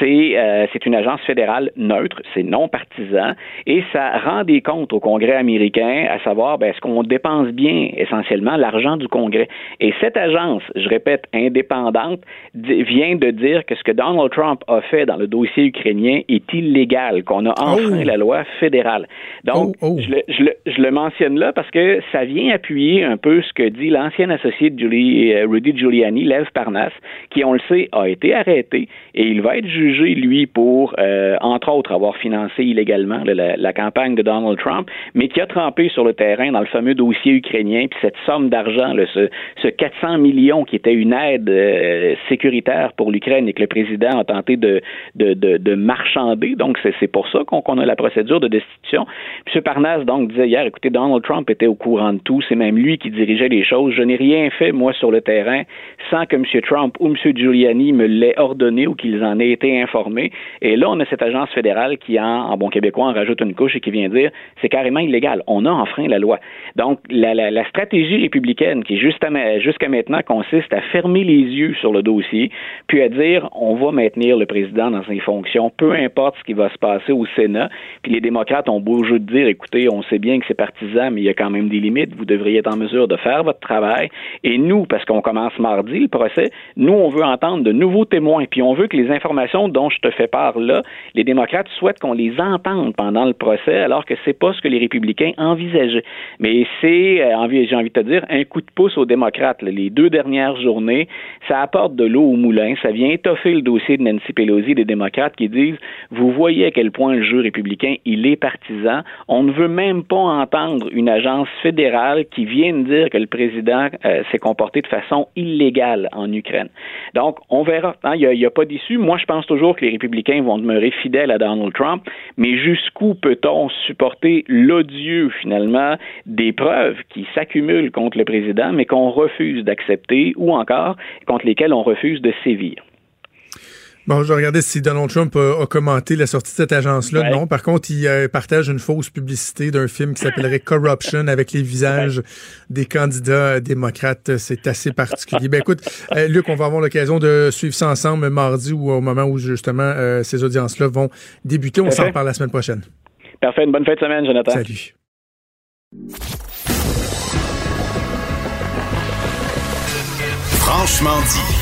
C'est euh, une agence fédérale neutre, c'est non partisan, et ça rend des comptes au Congrès américain, à savoir ben, est-ce qu'on dépense bien essentiellement l'argent du Congrès? Et cette agence, je répète, indépendante, vient de dire que ce que Donald Trump a fait dans le dossier ukrainien est illégal, qu'on a enfreint Oh. la loi fédérale. Donc, Oh, oh. Je, le, je, le, je le mentionne là parce que ça vient appuyer un peu ce que dit l'ancien associé de Giuli- euh, Rudy Giuliani, Lev Parnas, qui, on le sait, a été arrêté et il va être jugé, lui, pour, euh, entre autres, avoir financé illégalement la, la campagne de Donald Trump, mais qui a trempé sur le terrain dans le fameux dossier ukrainien, puis cette somme d'argent, ce, ce 400 millions qui était une aide euh, sécuritaire pour l'Ukraine et que le président a tenté de, de, de, de marchander. Donc, c'est pour ça qu'on a la procédure de destitution. M. Parnas, donc, disait hier, écoutez, Donald Trump était au courant de tout. C'est même lui qui dirigeait les choses. Je n'ai rien fait, moi, sur le terrain, sans que M. Trump ou M. Giuliani me l'ait ordonné ou qu'ils en aient été informés. Et là, on a cette agence fédérale qui, en, en bon québécois, en rajoute une couche et qui vient dire c'est carrément illégal. On a enfreint la loi. Donc, la, stratégie républicaine, qui jusqu'à maintenant consiste à fermer les yeux sur le dossier, puis à dire on va maintenir le président dans ses fonctions, peu importe ce qui va se passer au Sénat. Puis les démocrates ont beau jeu de dire, écoutez, on sait bien que c'est partisan, mais il y a quand même des limites. Vous devriez être en mesure de faire votre travail. Et nous, parce qu'on commence mardi le procès, nous, on veut entendre de nouveaux témoins. Puis on veut que les informations dont je te fais part là, les démocrates souhaitent qu'on les entende pendant le procès, alors que c'est pas ce que les républicains envisageaient. Mais c'est, euh, j'ai envie de te dire, un coup de pouce aux démocrates. Les deux dernières journées, ça apporte de l'eau au moulin, ça vient étoffer le dossier de Nancy Pelosi des démocrates qui disent, vous voyez à quel point le jeu républicain, il est partisan. On ne veut même pas entendre une agence fédérale qui vienne dire que le président euh, s'est comporté de façon illégale en Ukraine. Donc, on verra. Hein, il n'y a, a, pas d'issue. Moi, je pense toujours que les républicains vont demeurer fidèles à Donald Trump, mais jusqu'où peut-on supporter l'odieux, finalement, des preuves qui s'accumulent contre le président, mais qu'on refuse d'accepter ou encore contre lesquelles on refuse de sévir? Bon, je regardais si Donald Trump a, a commenté la sortie de cette agence-là. Ouais. Non. Par contre, il euh, partage une fausse publicité d'un film qui s'appellerait Corruption avec les visages des candidats démocrates. C'est assez particulier. Ben écoute, euh, Luc, on va avoir l'occasion de suivre ça ensemble mardi ou au moment où justement euh, ces audiences-là vont débuter. On s'en reparle la semaine prochaine. Parfait. Une bonne fin de semaine, Jonathan. Salut. Franchement dit.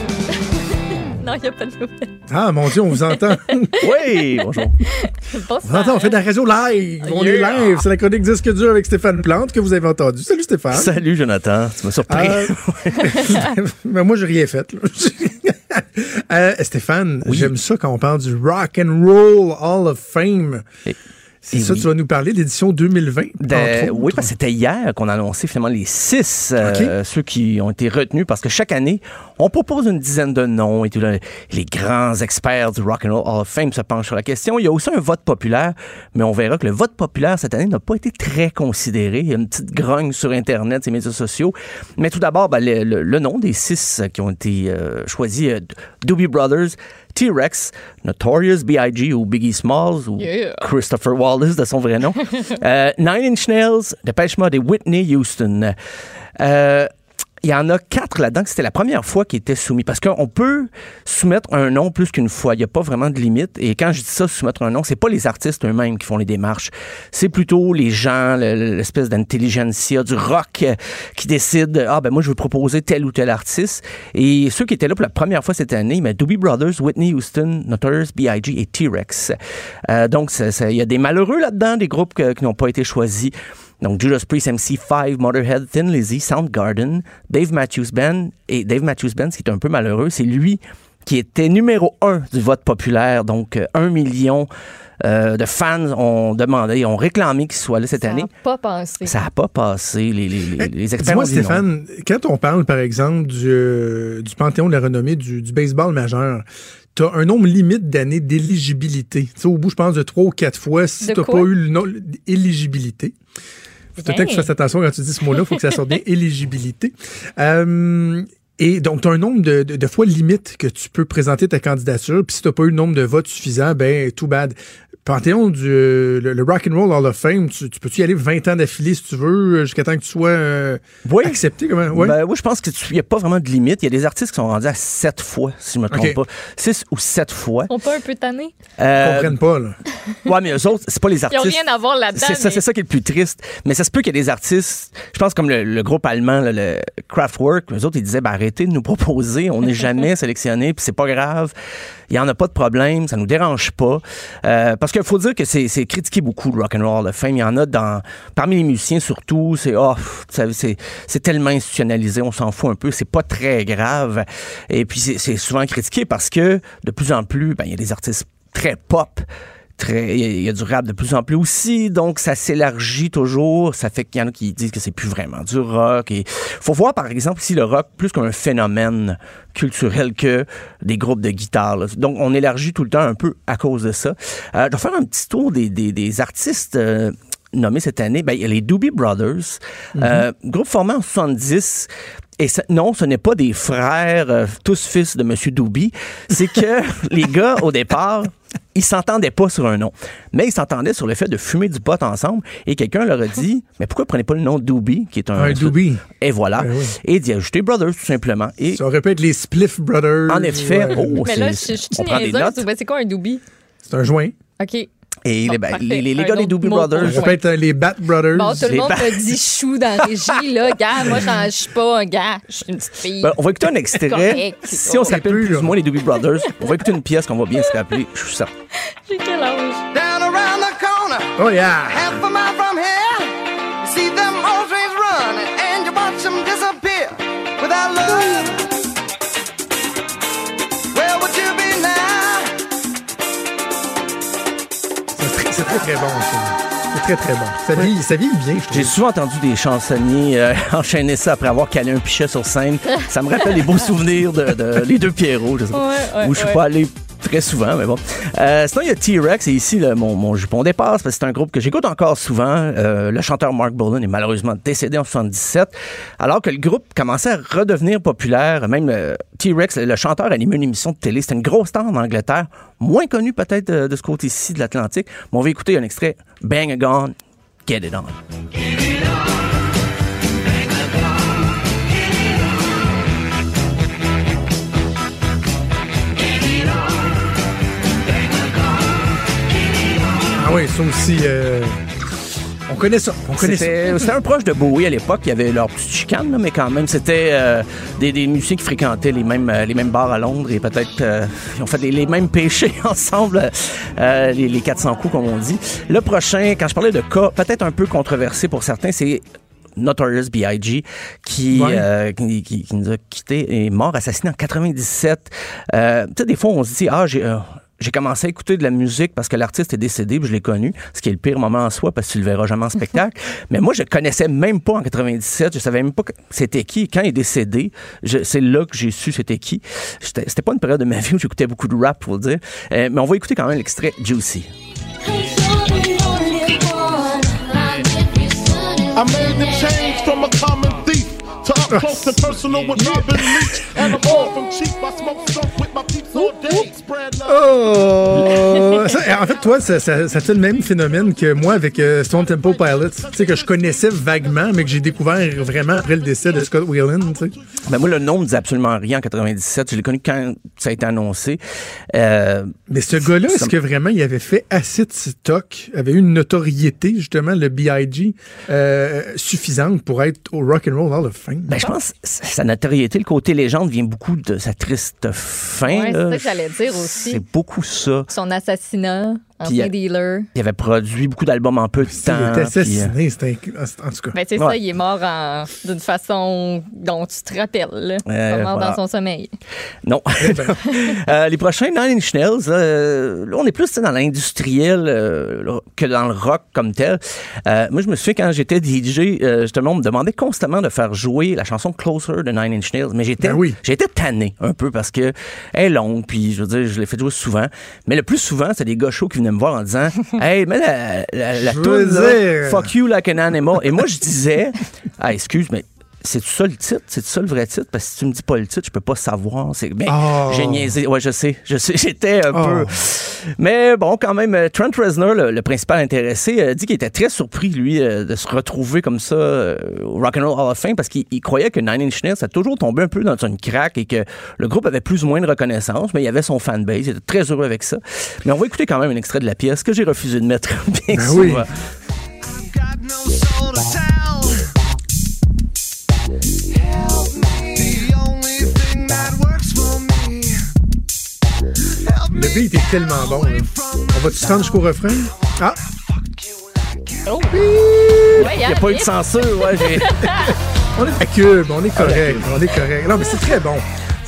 Non, il n'y a pas de nouvelles. Ah, mon Dieu, on vous entend. Oui, bonjour. Bon, On vous entend, on fait de la radio live. On est live. C'est la chronique Disque dur avec Stéphane Plante que vous avez entendu. Salut Stéphane. Salut, Jonathan. Tu m'as surpris. Euh, mais moi, j'ai rien fait. là. Euh, Stéphane, Oui. j'aime ça quand on parle du Rock and Roll Hall of Fame. C'est ça, oui. tu vas nous parler d'édition 2020. De- entre oui, parce que c'était hier qu'on a annoncé finalement les six, euh, ceux qui ont été retenus, parce que chaque année, on propose une dizaine de noms et tout. là, les grands experts du Rock and Roll Hall of Fame se penchent sur la question. Il y a aussi un vote populaire, mais on verra que le vote populaire cette année n'a pas été très considéré. Il y a une petite grogne sur Internet, ces médias sociaux. Mais tout d'abord, ben, le, le- le nom des six qui ont été euh, choisis, euh, Doobie Brothers, T-Rex, Notorious B.I.G. ou Biggie Smalls ou Yeah. Christopher Wallace de son vrai nom. Euh, Nine Inch Nails, Dépêche Mode et Whitney Houston. Euh, il y en a quatre là-dedans que c'était la première fois qui étaient soumis. Parce qu'on peut soumettre un nom plus qu'une fois. Il n'y a pas vraiment de limite. Et quand je dis ça, soumettre un nom, c'est pas les artistes eux-mêmes qui font les démarches. C'est plutôt les gens, le- l'espèce d'intelligentsia du rock euh, qui décident, ah ben moi je veux proposer tel ou tel artiste. Et ceux qui étaient là pour la première fois cette année, mais Doobie Brothers, Whitney Houston, Notorious B.I.G. et T-Rex. Euh, donc il y a des malheureux là-dedans, des groupes qui n'ont pas été choisis. Donc, Judas Priest, MC5, Motorhead, Thin Lizzy, Soundgarden, Dave Matthews Band. Et Dave Matthews Band, ce qui est un peu malheureux, c'est lui qui était numéro un du vote populaire. Donc, euh, un million euh, de fans ont demandé, ont réclamé qu'il soit là cette Ça année. n'a pas pensé. Ça n'a pas passé. Les, les, les, les experts Dis-moi, ont dit non. Stéphane, quand on parle, par exemple, du, euh, du Panthéon de la renommée du, du baseball majeur, tu as un nombre limite d'années d'éligibilité. Tu sais, au bout, je pense, de trois ou quatre fois, si tu n'as pas eu le peut-être que tu fasses attention quand tu dis ce mot-là, il faut que ça sorte bien, éligibilité. Euh, et donc, tu as un nombre de, de- de fois limite que tu peux présenter ta candidature, puis si tu n'as pas eu le nombre de votes suffisant, ben, too bad. Panthéon du le, le Rock and Roll Hall of Fame, tu, tu peux-tu y aller 20 ans d'affilée si tu veux, jusqu'à temps que tu sois euh, Oui. accepté? Comment? Ouais. Ben, oui, je pense qu'il n'y a pas vraiment de limite. Il y a des artistes qui sont rendus à sept fois, si je ne me trompe pas. Six ou sept fois. Ils sont pas un peu? Ils Euh, comprennent pas, là. ouais, mais eux autres, c'est pas les Ils n'ont artistes. rien à voir là-dedans. C'est ça, mais- ça qui est le plus triste. Mais ça se peut qu'il y ait des artistes, je pense comme le, le groupe allemand, là, le Kraftwerk, eux autres, ils disaient, ben, arrêtez de nous proposer, on n'est jamais sélectionné, puis c'est pas grave, il y en a pas de problème, ça nous dérange pas. Euh, parce qu'il faut dire que c'est c'est critiqué beaucoup, le Rock and Roll of Fame. Il y en a dans, parmi les musiciens surtout, c'est, oh, c'est c'est tellement institutionnalisé, on s'en fout un peu, c'est pas très grave. Et puis c'est c'est souvent critiqué parce que de plus en plus, ben, il y a des artistes très pop très, il y a- du rap de plus en plus aussi, donc ça s'élargit toujours. Ça fait qu'il y en a qui disent que c'est plus vraiment du rock. Et faut voir par exemple ici le rock plus comme un phénomène culturel que des groupes de guitare. là. Donc on élargit tout le temps un peu à cause de ça. Euh, je vais faire un petit tour des, des, des artistes. euh, nommés cette année, ben, il y a les Doobie Brothers, euh, groupe formé en 70. Et ce- non, ce n'est pas des frères, euh, tous fils de Monsieur Doobie. C'est que les gars, au départ, ils s'entendaient pas sur un nom, mais ils s'entendaient sur le fait de fumer du pot ensemble. Et quelqu'un leur a dit, mais pourquoi prenez pas le nom Doobie, qui est un... Un Doobie. Et voilà. Ben oui. Et d'y ajouter Brothers, tout simplement. Et Ça aurait pu être les Spliff Brothers. en effet, Ouais. oh, Mais là, je c'est- je suis on prend des niaiseuse. notes. C'est quoi un doobie? C'est un joint. OK. Et Bon, les, ben, parfait. les, les- gars des Doobie Brothers, Ça peut être euh, les Bat Brothers. Bon, tout le monde me dit chou dans la régie, là. Gars, moi, j'en- je suis pas un gars. Je suis une petite fille. Ben, on va écouter un extrait. correct. Si on s'appelle plus, ou moins les Doobie Brothers, on va écouter une pièce qu'on va bien se rappeler. Je suis certain. J'ai quel âge? Down around the corner, Oh yeah! half a mile from here, très, c'est très, très bon, ça. C'est très, très bon. Ça vieillit, ça vieillit bien, je trouve. J'ai souvent entendu des chansonniers euh, enchaîner ça après avoir calé un pichet sur scène. Ça me rappelle les beaux souvenirs de, de Les Deux Pierrots, je sais pas, Ouais, ouais, où je suis ouais. pas allé très souvent, mais bon. Euh, sinon, il y a T-Rex, et ici, mon, mon jupon dépasse, parce que c'est un groupe que j'écoute encore souvent. Euh, le chanteur Mark Bolan est malheureusement décédé en 77, alors que le groupe commençait à redevenir populaire. Même euh, T-Rex, le chanteur, animait une émission de télé. C'était une grosse star en Angleterre, moins connue peut-être de, de ce côté-ci de l'Atlantique. Mais on va écouter un extrait, Bang a Gone, Get It On. Ah oui, ça aussi. euh, On connaît ça. On connaît ça. C'était un proche de Bowie à l'époque. Il y avait leur petite chicane, là, mais quand même, c'était euh, des, des musiciens qui fréquentaient les mêmes, euh, les mêmes bars à Londres et peut-être euh, ils ont fait les, les mêmes péchés ensemble, euh, les, les 400 coups, comme on dit. Le prochain, quand je parlais de cas peut-être un peu controversé pour certains, c'est Notorious B.I.G. qui, Ouais. euh, qui, qui- qui nous a quittés et mort, assassiné en 97. Euh, tu sais, des fois, on se dit, ah, j'ai... euh, j'ai commencé à écouter de la musique parce que l'artiste est décédé, puis je l'ai connu, ce qui est le pire moment en soi parce que tu le verras jamais en spectacle. Mais moi, je connaissais même pas en 97, je savais même pas que c'était qui. Quand il est décédé, c'est là que j'ai su c'était qui. C'était pas une période de ma vie où j'écoutais beaucoup de rap, pour le dire. Euh, mais on va écouter quand même l'extrait Juicy. I made the close and personal with Robin Leach. And I'm all from cheap. I smoke stuff with my peeps all day. Spread love. Oh! Ça, en fait, toi, ça, ça, ça fait le même phénomène que moi avec euh, Stone Temple Pilots. Tu sais, que je connaissais vaguement, mais que j'ai découvert vraiment après le décès de Scott Whelan. Tu sais. Ben moi, le nom me disait absolument rien en 97. Je l'ai connu quand ça a été annoncé. Euh, Mais ce gars-là, est-ce que vraiment il avait fait assez de stock, avait eu une notoriété, justement, le B.I.G., euh, suffisante pour être au Rock and Roll Hall of Fame? Ben, je pense que sa notoriété, le côté légende, vient beaucoup de sa triste fin. Ouais, c'est là. ça que j'allais dire aussi. C'est beaucoup ça. Son assassinat, Puis, euh, dealer. Il avait produit beaucoup d'albums en peu de il temps. était puis, euh, assassiné, c'était inc- en tout cas. Ben, c'est Ouais. ça, il est mort en- d'une façon dont tu te rappelles. Là. Il est Euh, mort voilà. dans son sommeil. Non. Euh, les prochains Nine Inch Nails, euh, là, on est plus dans l'industriel euh, que dans le rock comme tel. Euh, moi, je me souviens quand j'étais DJ, euh, justement, on me demandait constamment de faire jouer la chanson Closer de Nine Inch Nails, mais j'étais Ben oui. j'étais tanné un peu parce que elle est longue, puis je veux dire, je l'ai fait jouer souvent. Mais le plus souvent, c'est des gars chauds qui venaient me voir en disant Hey, mais la, la, toune, là, Fuck you like an animal. Et moi, je disais Ah, excuse, mais c'est ça le titre? C'est ça le vrai titre? Parce que si tu me dis pas le titre, je peux pas savoir. C'est, ben, Oh. j'ai niaisé. Ouais, je sais. Je sais. J'étais un Oh. peu. Mais bon, quand même, euh, Trent Reznor, le, le principal intéressé, euh, dit qu'il était très surpris, lui, euh, de se retrouver comme ça euh, au Rock'n'Roll Hall of Fame parce qu'il il croyait que Nine Inch Nails a toujours tombé un peu dans une craque et que le groupe avait plus ou moins de reconnaissance, mais il y avait son fanbase. Il était très heureux avec ça. Mais on va écouter quand même un extrait de la pièce que j'ai refusé de mettre bien Ben souvent. oui. Le beat est tellement bon. là. On va-tu se rendre jusqu'au refrain? Ah! Oh! Il n'y a pas eu de censure. Ouais, On est à cube, on est correct, on est correct. Non, mais c'est très bon.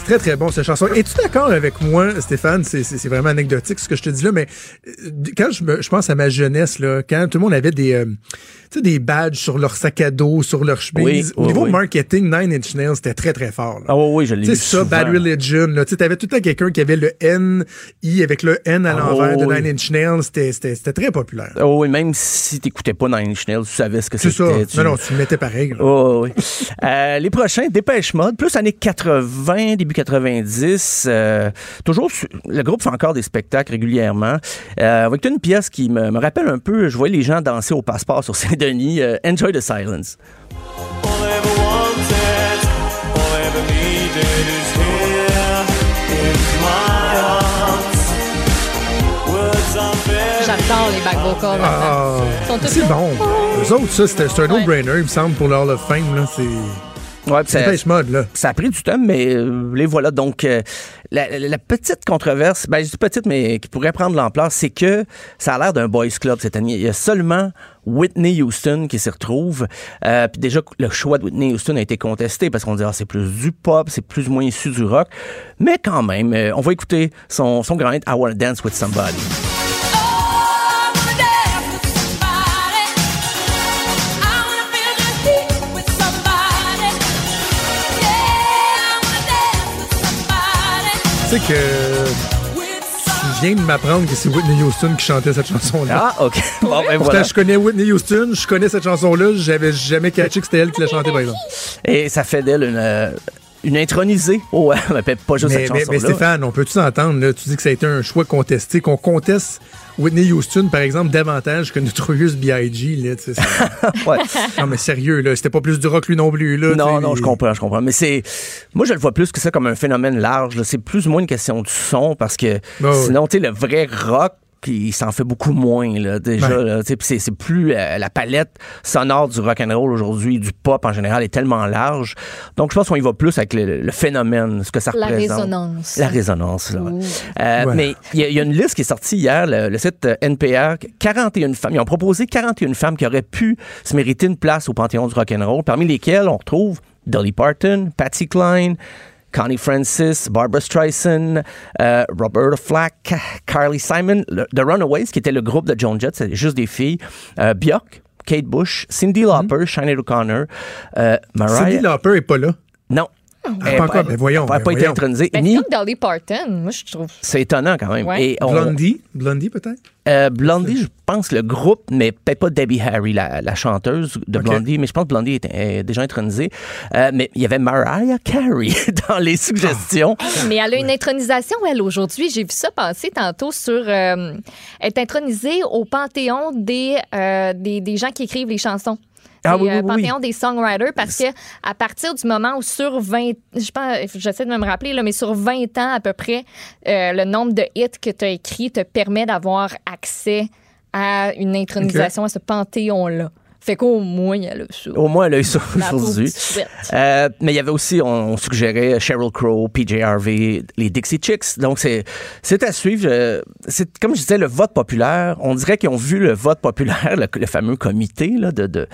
C'est très, très bon, cette chanson. Es-tu d'accord avec moi, Stéphane? C'est- C'est c'est vraiment anecdotique, ce que je te dis là, mais euh, quand je, me, je pense à ma jeunesse, là, quand tout le monde avait des, euh, tu sais, des badges sur leur sac à dos, sur leur chemise, Oui, au oui, niveau oui. marketing, Nine Inch Nails, c'était très, très fort. là. Ah oui, oui, je l'ai vu ça, souvent. Bad Religion, là. Tu sais, t'avais tout le temps quelqu'un qui avait le N, I avec le N à Ah, l'envers de. Nine Inch Nails. C'était- C'était c'était très populaire. Oh, oui, même si t'écoutais pas Nine Inch Nails, tu savais ce que C'est c'était. ça. tu- Non, non, tu le mettais pareil. Oh, oui. Euh, les prochains, Dépêche Mode, plus années 80, début début 90. euh, toujours, le groupe fait encore des spectacles régulièrement. Euh, avec une pièce qui me, me rappelle un peu, je voyais les gens danser au passeport sur Saint-Denis. euh, Enjoy the Silence. J'adore les back vocals. Ah, c'est bon. Eux autres, ça, c'était c'est un no-brainer, il me semble, pour le Hall of Fame. Là. C'est Ouais, c'est Mode, là. ça a pris du temps, mais euh, les voilà. Donc, euh, la, la petite controverse, ben, je dis petite, mais qui pourrait prendre l'ampleur, c'est que ça a l'air d'un boys club cette année. Il y a seulement Whitney Houston qui s'y retrouve. Euh, puis déjà, le choix de Whitney Houston a été contesté parce qu'on dit, ah, c'est plus du pop, c'est plus ou moins issu du rock. Mais quand même, euh, on va écouter son, son grand hit, I Wanna Dance With Somebody. Sais que tu viens de m'apprendre que c'est Whitney Houston qui chantait cette chanson-là. Ah, OK. Bon, ben Pourtant, voilà. je connais Whitney Houston, je connais cette chanson-là, j'avais jamais catché que c'était elle qui l'a chantée, par exemple. Et ça fait d'elle une, euh, une intronisée. Oh, ouais, mais pas juste Mais, cette chanson-là. mais Stéphane, on peut-tu entendre, là, tu dis que ça a été un choix contesté, qu'on conteste Whitney Houston, par exemple, davantage que Notorious B.I.G., là, tu sais, c'est- Ouais. Non, mais sérieux, là, c'était pas plus du rock lui non plus, là. Non, non, je comprends, je comprends. Mais c'est. Moi, je le vois plus que ça comme un phénomène large. là. C'est plus ou moins une question du son parce que Ah ouais. sinon, tu sais, le vrai rock. Il s'en fait beaucoup moins, là, déjà. Ouais. là. Tu sais, puis c'est, plus euh, la palette sonore du rock and roll aujourd'hui, du pop en général, est tellement large. Donc, je pense qu'on y va plus avec le, le phénomène, ce que ça La représente. résonance. La résonance, là. Euh, Ouais. Mais il y, a- il y a une liste qui est sortie hier, le, le site euh, NPR, 41 femmes. Ils ont proposé 41 femmes qui auraient pu se mériter une place au Panthéon du rock'n'roll, parmi lesquelles on retrouve Dolly Parton, Patsy Cline, Connie Francis, Barbara Streisand, euh, Roberta Flack, Carly Simon, le- The Runaways, qui était le groupe de Joan Jett, c'est juste des filles, euh, Björk, Kate Bush, Cindy Lauper, Sinead O'Connor, euh, Mariah... Cindy Lauper est pas là. Non. Elle pas a encore, mais voyons, Elle n'a mais pas été intronisée. Ben, ni- comme Dolly Parton, moi, je trouve. C'est étonnant quand même. Ouais. Et on- Blondie? Blondie, peut-être? euh, Blondie, je pense le groupe, mais peut-être pas Debbie Harry, la, la chanteuse de. Blondie, mais je pense que Blondie est, est déjà intronisée. Euh, mais il y avait Mariah Carey dans les suggestions. Mais elle a une intronisation, elle, aujourd'hui. J'ai vu ça passer tantôt sur. euh, elle est intronisée au panthéon des, euh, des, des gens qui écrivent les chansons. Ah C'est, oui, oui, euh, oui. Panthéon des songwriters parce que à partir du moment où sur 20 je pense j'essaie de me rappeler là mais sur 20 ans à peu près euh, le nombre de hits que tu as écrits te permet d'avoir accès à une intronisation à ce panthéon là. Fait qu'au moins il y a là ça. Au moins, elle a eu ça aujourd'hui. Euh, mais il y avait aussi, on, on suggérait Sheryl Crow, PJ Harvey, les Dixie Chicks. Donc, c'est, c'est à suivre. Euh, C'est, comme je disais, le vote populaire. On dirait qu'ils ont vu le vote populaire, le, le fameux comité, là, de, de-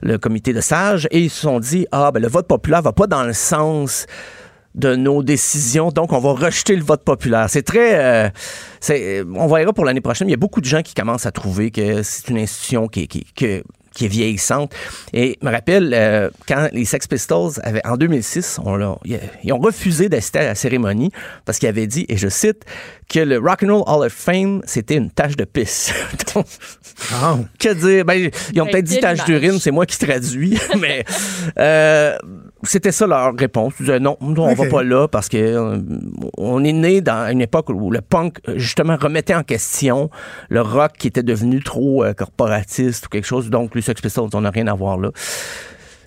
le comité de sages, et ils se sont dit, ah, ben, le vote populaire va pas dans le sens de nos décisions, donc on va rejeter le vote populaire. C'est très, euh, c'est, on verra pour l'année prochaine. Il y a beaucoup de gens qui commencent à trouver que c'est une institution qui, qui, que- qui est vieillissante. Et je me rappelle, euh, quand les Sex Pistols avaient, en 2006, on l'a- ils ont refusé d'assister à la cérémonie parce qu'ils avaient dit, et je cite, que le Rock and Roll Hall of Fame, c'était une tache de pisse. Donc, Ah, que dire? Ben, ils ont Ben, peut-être dit tache d'urine, c'est moi qui traduis, mais euh, c'était ça leur réponse. Ils disaient non, nous, on va pas là parce que euh, on est né dans une époque où le punk, euh, justement, remettait en question le rock qui était devenu trop euh, corporatiste ou quelque chose. Donc, les Sex Pistols, on n'a rien à voir là.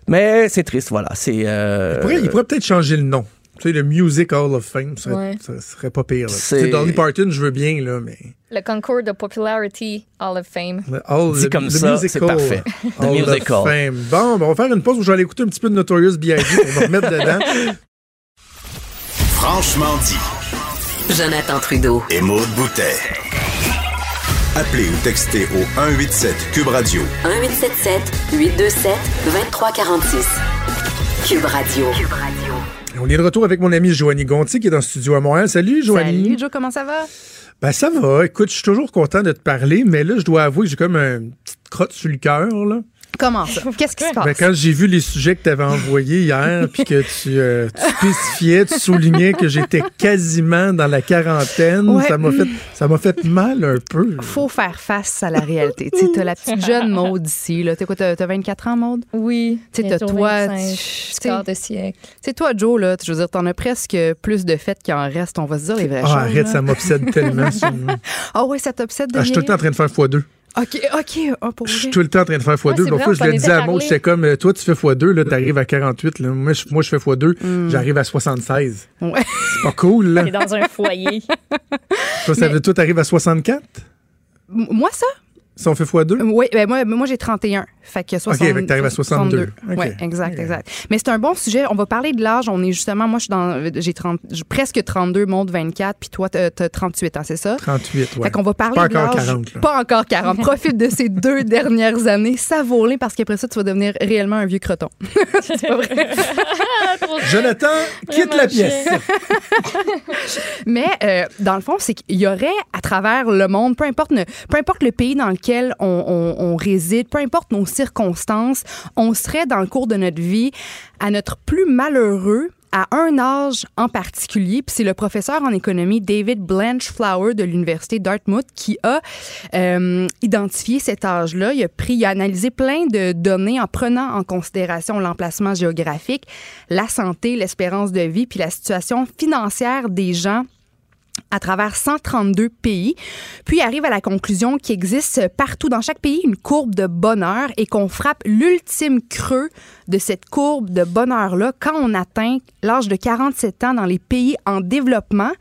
Mais c'est triste, voilà. C'est. euh, il pourrait, il pourrait peut-être changer le nom. Tu sais, le Music Hall of Fame, ça, Ouais. ça serait pas pire. C'est- Dolly Parton, je veux bien, là, mais... Le concours de popularity Hall of Fame. Le Dit comme le ça, c'est parfait. The Hall of Music Hall. Fame. Bon, ben, on va faire une pause où je vais aller écouter un petit peu de Notorious B.I.G. pour me remettre dedans. Franchement dit. Jonathan Trudeau. Et Maude Boutet. Appelez ou textez au 187 Cube Radio 1877 827 2346. Cube Radio. Et on est de retour avec mon ami Joanie Gontier qui est dans le studio à Montréal. Salut, Joanie. Salut Joe, comment ça va? Ben, ça va. Écoute, je suis toujours content de te parler, mais là, je dois avouer que j'ai comme une petite crotte sur le cœur. Comment ça? Qu'est-ce qui se passe? Ben, quand j'ai vu les sujets que tu avais envoyés hier, puis que tu, euh, tu spécifiais, tu soulignais que j'étais quasiment dans la quarantaine, Ouais. ça m'a fait, ça m'a fait mal un peu. faut faire face à la réalité. tu sais, t'as la petite jeune Maude ici. Quoi, t'as, t'as 24 ans, Maude? Oui. Tu bientôt toi. 25, tu- de siècle. Tu sais, toi, Joe, là, je veux dire, t'en as presque plus de fêtes qu'il en reste. On va se dire les vraies Ah, choses. arrête, là. ça m'obsède tellement. Ah ouais, ça t'obsède de Ah, je suis tout le temps en train de faire x2. OK, OK. Ah, pour Je suis tout le temps en train de faire x2. Ouais, c'est L'autre vrai, fois, on je le disais à. Maud, j'étais comme, toi, tu fais x2, là, t'arrives à 48. Là. Moi, je, moi, je fais x2, Hmm. j'arrive à 76. Ouais. C'est pas cool, là. T'es dans un foyer. Toi, ça veut, toi, t'arrives à 64? M- Moi, ça? Si on fait x2? Oui, ben moi, moi j'ai 31. Fait que 60, fait que t'arrives à 62. Oui, OK. exact, exact. Mais c'est un bon sujet. On va parler de l'âge. On est justement, moi, je suis dans, j'ai 30, j'ai presque 32, monte 24, puis toi, t'as t'as 38 ans, c'est ça? 38, ouais. Fait qu'on va parler Pas de encore l'âge. 40, là. Pas encore 40. Profite de ces deux dernières années, savoure-les parce qu'après ça, tu vas devenir réellement un vieux croton. c'est pas vrai. Jonathan, quitte la pièce. Mais euh, dans le fond, c'est qu'il y aurait à travers le monde, peu importe, ne- peu importe le pays dans lequel on, réside, peu importe nos circonstances, on serait dans le cours de notre vie à notre plus malheureux à un âge en particulier. Puis c'est le professeur en économie David Blanchflower de l'université Dartmouth qui a euh, identifié cet âge-là. Il a pris, il a analysé plein de données en prenant en considération l'emplacement géographique, la santé, l'espérance de vie, puis la situation financière des gens à travers 132 pays, puis arrive à la conclusion qu'il existe partout dans chaque pays une courbe de bonheur et qu'on frappe l'ultime creux de cette courbe de bonheur-là quand on atteint l'âge de 47 ans dans les pays en développement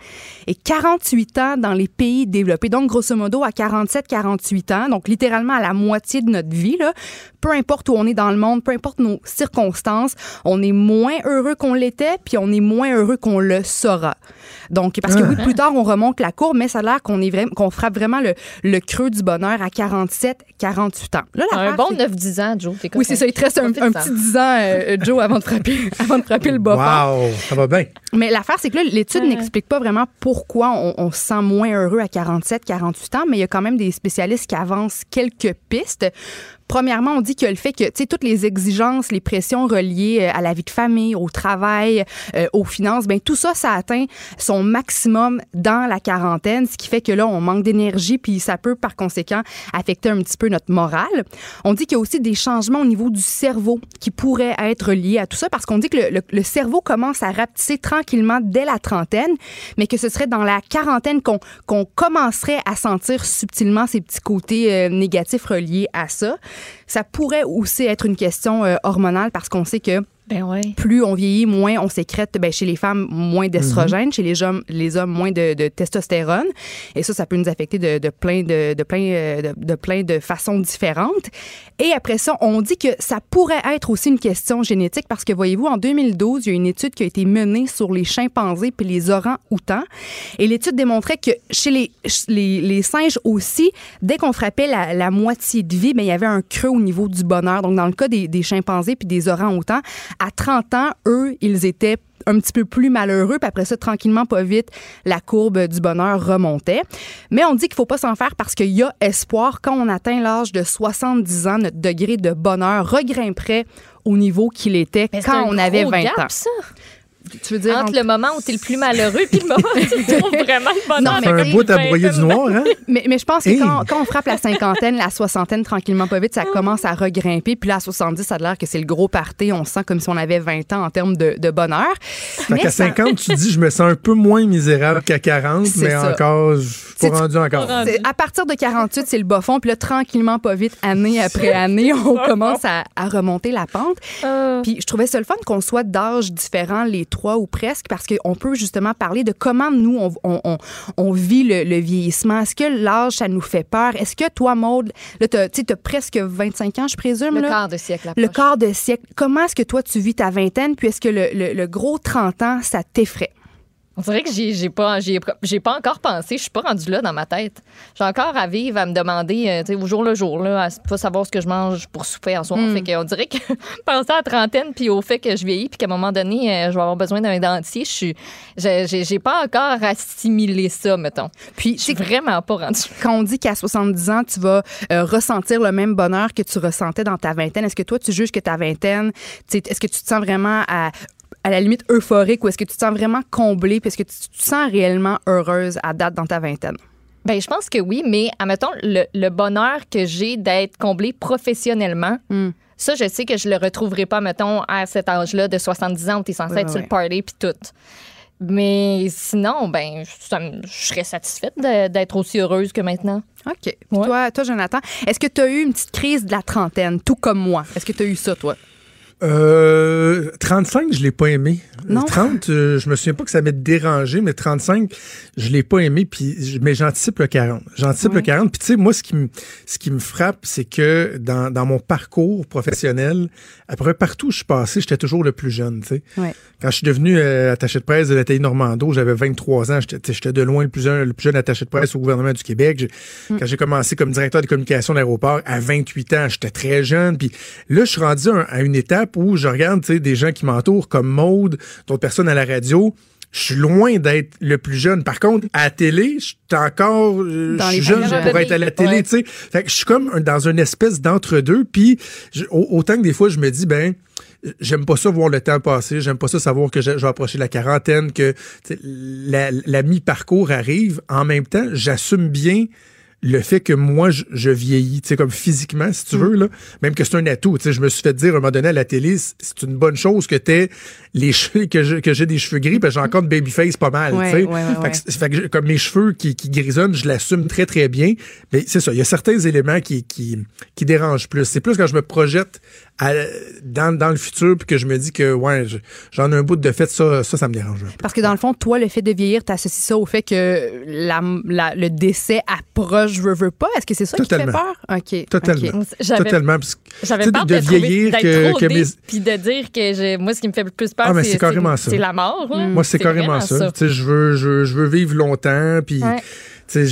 et 48 ans dans les pays développés. Donc, grosso modo, à 47-48 ans, donc littéralement à la moitié de notre vie, là, peu importe où on est dans le monde, peu importe nos circonstances, on est moins heureux qu'on l'était, puis on est moins heureux qu'on le sera. Donc, parce que oui, plus tard, on remonte la courbe, mais ça a l'air qu'on est vraiment, qu'on frappe vraiment le, le creux du bonheur à 47, 48 ans. Là, Un l'affaire, bon c'est- 9-10 ans, Joe. Oui, c'est ça. Il te reste un, un petit 10 ans, euh, Joe, avant de frapper, avant de frapper le bas. Wow, ça va bien. Mais l'affaire, c'est que là, l'étude n'explique pas vraiment pourquoi on, on se sent moins heureux à 47, 48 ans, mais il y a quand même des spécialistes qui avancent quelques pistes. Premièrement, on dit que le fait que, tu sais, toutes les exigences, les pressions reliées euh, à la vie de famille, au travail, euh, aux finances, ben tout ça, ça atteint son maximum dans la quarantaine, ce qui fait que là, on manque d'énergie, puis ça peut, par conséquent, affecter un petit peu notre morale. On dit qu'il y a aussi des changements au niveau du cerveau qui pourraient être liés à tout ça, parce qu'on dit que le, le- le cerveau commence à rapetisser tranquillement dès la trentaine, mais que ce serait dans la quarantaine qu'on commencerait à sentir subtilement ces petits côtés euh, négatifs reliés à ça. Ça pourrait aussi être une question euh, hormonale, parce qu'on sait que Ben ouais. plus on vieillit, moins on sécrète, ben, chez les femmes, moins d'estrogène, chez les hommes, les hommes, moins de, de testostérone. Et ça, ça peut nous affecter de, de plein de, de plein euh, de, de plein de façons différentes. Et après ça, on dit que ça pourrait être aussi une question génétique parce que voyez-vous, en 2012, il y a une étude qui a été menée sur les chimpanzés puis les orangs-outans. Et l'étude démontrait que chez les, les, les singes aussi, dès qu'on frappait la, la moitié de vie, ben, il y avait un creux au niveau du bonheur. Donc, dans le cas des, des chimpanzés puis des orangs-outans, à 30 ans, eux, ils étaient un petit peu plus malheureux, puis après ça, tranquillement, pas vite, la courbe du bonheur remontait. Mais on dit qu'il faut pas s'en faire parce qu'il y a espoir. Quand on atteint l'âge de 70 ans, notre degré de bonheur regrimperait au niveau qu'il était Mais quand on avait gros 20 gap, ans. ça. Tu veux dire Entre le moment où t'es le plus malheureux puis le moment où tu trouves vraiment le bonheur. Non, mais C'est un bout à broyer du noir, hein? Mais, mais je pense que Hey. quand, quand on frappe la cinquantaine, la soixantaine, tranquillement, pas vite, ça commence à regrimper. Puis là, à 70, ça a l'air que c'est le gros party. On se sent comme si on avait 20 ans en termes de, de bonheur. Fait qu'à ça- 50, tu dis, je me sens un peu moins misérable qu'à 40, C'est mais ça. encore, je suis pas rendu encore. C'est- À partir de 48, c'est le bas fond. Puis là, tranquillement, pas vite, année après année, on commence à, à remonter la pente. Puis je trouvais ça le fun qu'on soit d'âge différents, les trois ou presque, parce qu'on peut justement parler de comment nous, on, on- on- on vit le, le vieillissement. Est-ce que l'âge, ça nous fait peur? Est-ce que toi, Maude, là, tu sais, t'as presque 25 ans, je présume. Le là? quart de siècle Le quart de siècle. Comment est-ce que toi, tu vis ta vingtaine? Puis est-ce que le, le- le gros 30 ans, ça t'effraie? On dirait que j'ai j'ai pas, j'ai j'ai pas encore pensé. Je suis pas rendue là dans ma tête. J'ai encore à vivre, à me demander, euh, tu sais, au jour le jour, là, à pas savoir ce que je mange pour souper en soir. Mm. Fait que on dirait que penser à la trentaine, puis au fait que je vieillis, puis qu'à un moment donné, euh, je vais avoir besoin d'un dentier, je suis, j'ai pas encore assimilé ça, mettons. Puis, je suis vraiment pas rendue. Quand on dit qu'à 70 ans, tu vas euh, ressentir le même bonheur que tu ressentais dans ta vingtaine, est-ce que toi, tu juges que ta vingtaine, est-ce que tu te sens vraiment à, à la limite euphorique ou est-ce que tu te sens vraiment comblée? Puis est-ce que tu te sens réellement heureuse à date dans ta vingtaine? Ben, je pense que oui, mais admettons, le, le bonheur que j'ai d'être comblée professionnellement, Hmm. ça, je sais que je le retrouverai pas, mettons, à cet âge-là de 70 ans où tu es censé Ouais, être sur le party puis tout. Mais sinon, ben, ça je serais satisfaite d'être aussi heureuse que maintenant. OK. Toi, toi, Jonathan, est-ce que tu as eu une petite crise de la trentaine, tout comme moi? Est-ce que tu as eu ça, toi? Euh, 35, je l'ai pas aimé. Non. 30, euh, je me souviens pas que ça m'ait dérangé, mais 35, je l'ai pas aimé. Puis, mais j'anticipe le 40. J'anticipe le 40. Puis tu sais, moi, ce qui me, ce qui me frappe, c'est que dans, dans mon parcours professionnel, après partout où je suis passé, j'étais toujours le plus jeune. Tu sais. Ouais. Quand je suis devenu euh, attaché de presse de la télé Normando, j'avais 23 ans. J'étais de loin le plus, jeune, le plus jeune attaché de presse au gouvernement du Québec. Mm. Quand j'ai commencé comme directeur de communication de l'aéroport à 28 ans, j'étais très jeune. Puis là, je suis rendu à, à une étape où je regarde des gens qui m'entourent comme Maude, d'autres personnes à la radio. Je suis loin d'être le plus jeune. Par contre, à la télé, je suis encore euh, je suis jeune pour être à la télé. Ouais. Fait que je suis comme un- dans une espèce d'entre-deux. Puis autant que des fois, je me dis, ben, j'aime pas ça voir le temps passer. J'aime pas ça savoir que je, vais approcher la quarantaine, que la mi-parcours arrive. En même temps, j'assume bien le fait que moi, je, je vieillis, tu sais, comme physiquement, si Mm. tu veux, là. Même que c'est un atout. Tu sais, je me suis fait dire à un moment donné à la télé, c'est- une bonne chose que t'aies les cheveux, que j'ai des cheveux gris, parce que j'ai encore de babyface pas mal, Ouais, tu sais. ouais, ouais, Fait que c'est- fait que je- comme mes cheveux qui, qui grisonnent, je l'assume très, très bien. Mais c'est ça, il y a certains éléments qui, qui, qui dérangent plus. C'est plus quand je me projette à- dans, dans le futur puis que je me dis que, ouais, je- j'en ai un bout de fait, ça, ça, ça me dérange. un peu. Parce que dans le fond, toi, le fait de vieillir, t'associes ça au fait que la, la- le décès approche, veux, veux pas? Est-ce que c'est ça Totalement. qui te fait peur? OK. Totalement. OK. J'avais- Totalement. J'avais peur de de, vieillir que- mes- puis de dire que j'ai- moi, ce qui me fait le plus peur, Ah, c'est, c'est carrément ça. c'est la mort. Moi, c'est carrément ça. Je, veux, je, je veux vivre longtemps, puis Ouais. Je,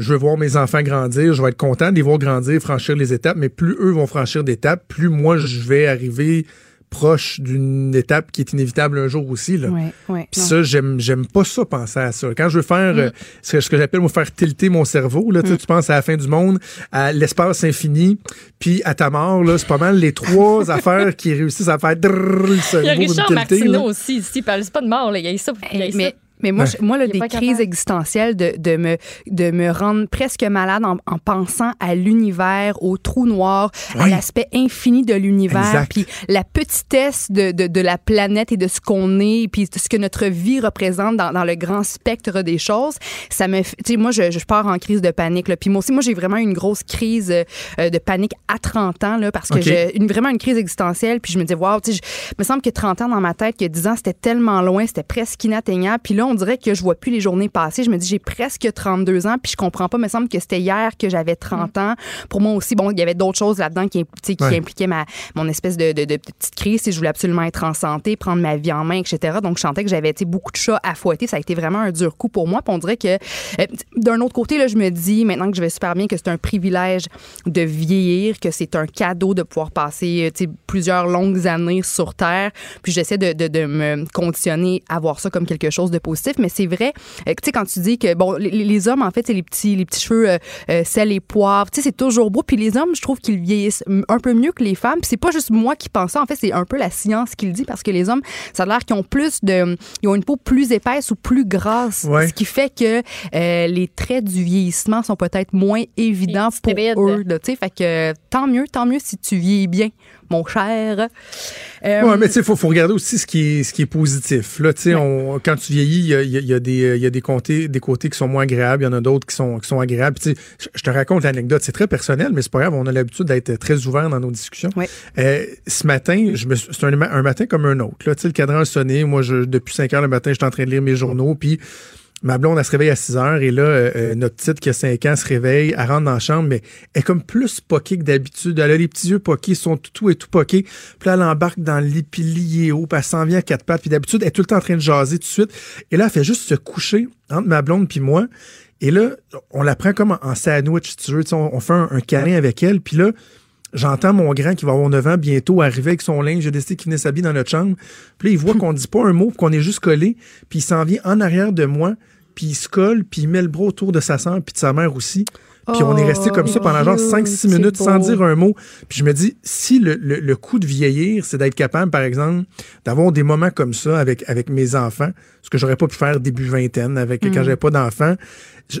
je veux voir mes enfants grandir. Je vais être content de les voir grandir, franchir les étapes, mais plus eux vont franchir d'étapes, plus moi, je vais arriver proche d'une étape qui est inévitable un jour aussi. Là. Ouais, ouais, Puis non. ça, j'aime, j'aime pas ça, penser à ça. Quand je veux faire Mm. euh, ce que, ce j'appelle, moi, faire tilter mon cerveau, là, tu sais, tu penses à la fin du monde, à l'espace infini, puis à ta mort, là, c'est pas mal les trois affaires qui réussissent à faire drrrr le Il y a Richard tilter, Martineau là. aussi ici. Il parle pas de mort. Là. Il y a ça. Il y a ça. Mais, mais moi, Ouais. je- moi là, des crises capable. existentielles, de, de, me, de me rendre presque malade en, en pensant à l'univers, au trou noir, à l'aspect infini de l'univers, puis la petitesse de, de, de la planète et de ce qu'on est, puis de ce que notre vie représente dans, dans le grand spectre des choses. Ça me, fait- tu sais, moi, je, je pars en crise de panique. Là. Puis moi aussi, moi, j'ai vraiment eu une grosse crise euh, de panique à 30 ans, là, parce que j'ai une, vraiment une crise existentielle. Puis je me disais, wow, tu sais, me semble que 30 ans dans ma tête, que 10 ans, c'était tellement loin, c'était presque inatteignable. Puis là, on dirait que je vois plus les journées passer. Je me dis, j'ai presque 32 ans, puis je comprends pas. Il me semble que c'était hier que j'avais 30 ans. Pour moi aussi, bon, il y avait d'autres choses là-dedans qui, qui Ouais. impliquaient ma, mon espèce de, de, de petite crise. Si je voulais absolument être en santé, prendre ma vie en main, etc. Donc, je sentais que j'avais beaucoup de chats à fouetter. Ça a été vraiment un dur coup pour moi. Puis on dirait que, euh, d'un autre côté, là, je me dis, maintenant que je vais super bien, que c'est un privilège de vieillir, que c'est un cadeau de pouvoir passer euh, plusieurs longues années sur Terre. Puis j'essaie de, de, de me conditionner à voir ça comme quelque chose de positif. Mais c'est vrai, euh, tu sais, quand tu dis que, bon, les, les hommes, en fait, c'est les petits, les petits cheveux euh, euh, sel et poivre. Tu sais, c'est toujours beau. Puis les hommes, je trouve qu'ils vieillissent un peu mieux que les femmes. Puis c'est pas juste moi qui pense ça. En fait, c'est un peu la science qui le dit parce que les hommes, ça a l'air qu'ils ont plus de. Ils ont une peau plus épaisse ou plus grasse. Ouais. Ce qui fait que euh, les traits du vieillissement sont peut-être moins évidents pour eux. Tu sais, fait que tant mieux, tant mieux si tu vieillis bien, mon cher. Euh, Ouais, mais tu sais, faut, faut regarder aussi ce qui est, ce qui est positif. Là, on- quand tu vieillis, il y a, il y a- il y a des, il y a des côtés, des côtés qui sont moins agréables, il y en a d'autres qui sont, qui sont agréables. Je- je te raconte l'anecdote, c'est très personnel, mais c'est pas grave, on a l'habitude d'être très ouvert dans nos discussions. Ouais. Euh, ce matin, je me suis- c'est un, ma- un matin comme un autre. Là, le cadran a sonné. Moi, je, depuis 5 heures le matin, j'étais en train de lire mes journaux, puis Ma blonde, elle se réveille à 6 heures et là, euh, euh, notre petite qui a 5 ans se réveille, elle rentre dans la chambre, mais elle est comme plus poquée que d'habitude. Elle a les petits yeux poqués, son toutou est tout poqué. Puis là, elle embarque dans le lit, puis haut, elle s'en vient à quatre pattes. Puis d'habitude, elle est tout le temps en train de jaser tout de suite. Et là, elle fait juste se coucher entre ma blonde puis moi. Et là, on la prend comme en- sandwich, si tu veux. On fait un, un câlin avec elle. Puis là, j'entends mon grand qui va avoir 9 ans bientôt arriver avec son linge. J'ai décidé qu'il venait s'habiller dans notre chambre. Puis là, il voit qu'on dit pas un mot, qu'on est juste collé. Puis il s'en vient en arrière de moi, puis il se colle, puis il met le bras autour de sa sœur, puis de sa mère aussi. Puis on est resté comme ça pendant genre cute, 5-6 c'est minutes sans dire un mot. Puis je me dis, si le, le, le coup de vieillir, c'est d'être capable, par exemple, d'avoir des moments comme ça avec, avec mes enfants, ce que j'aurais pas pu faire début vingtaine, avec Mm. quand j'avais pas d'enfants,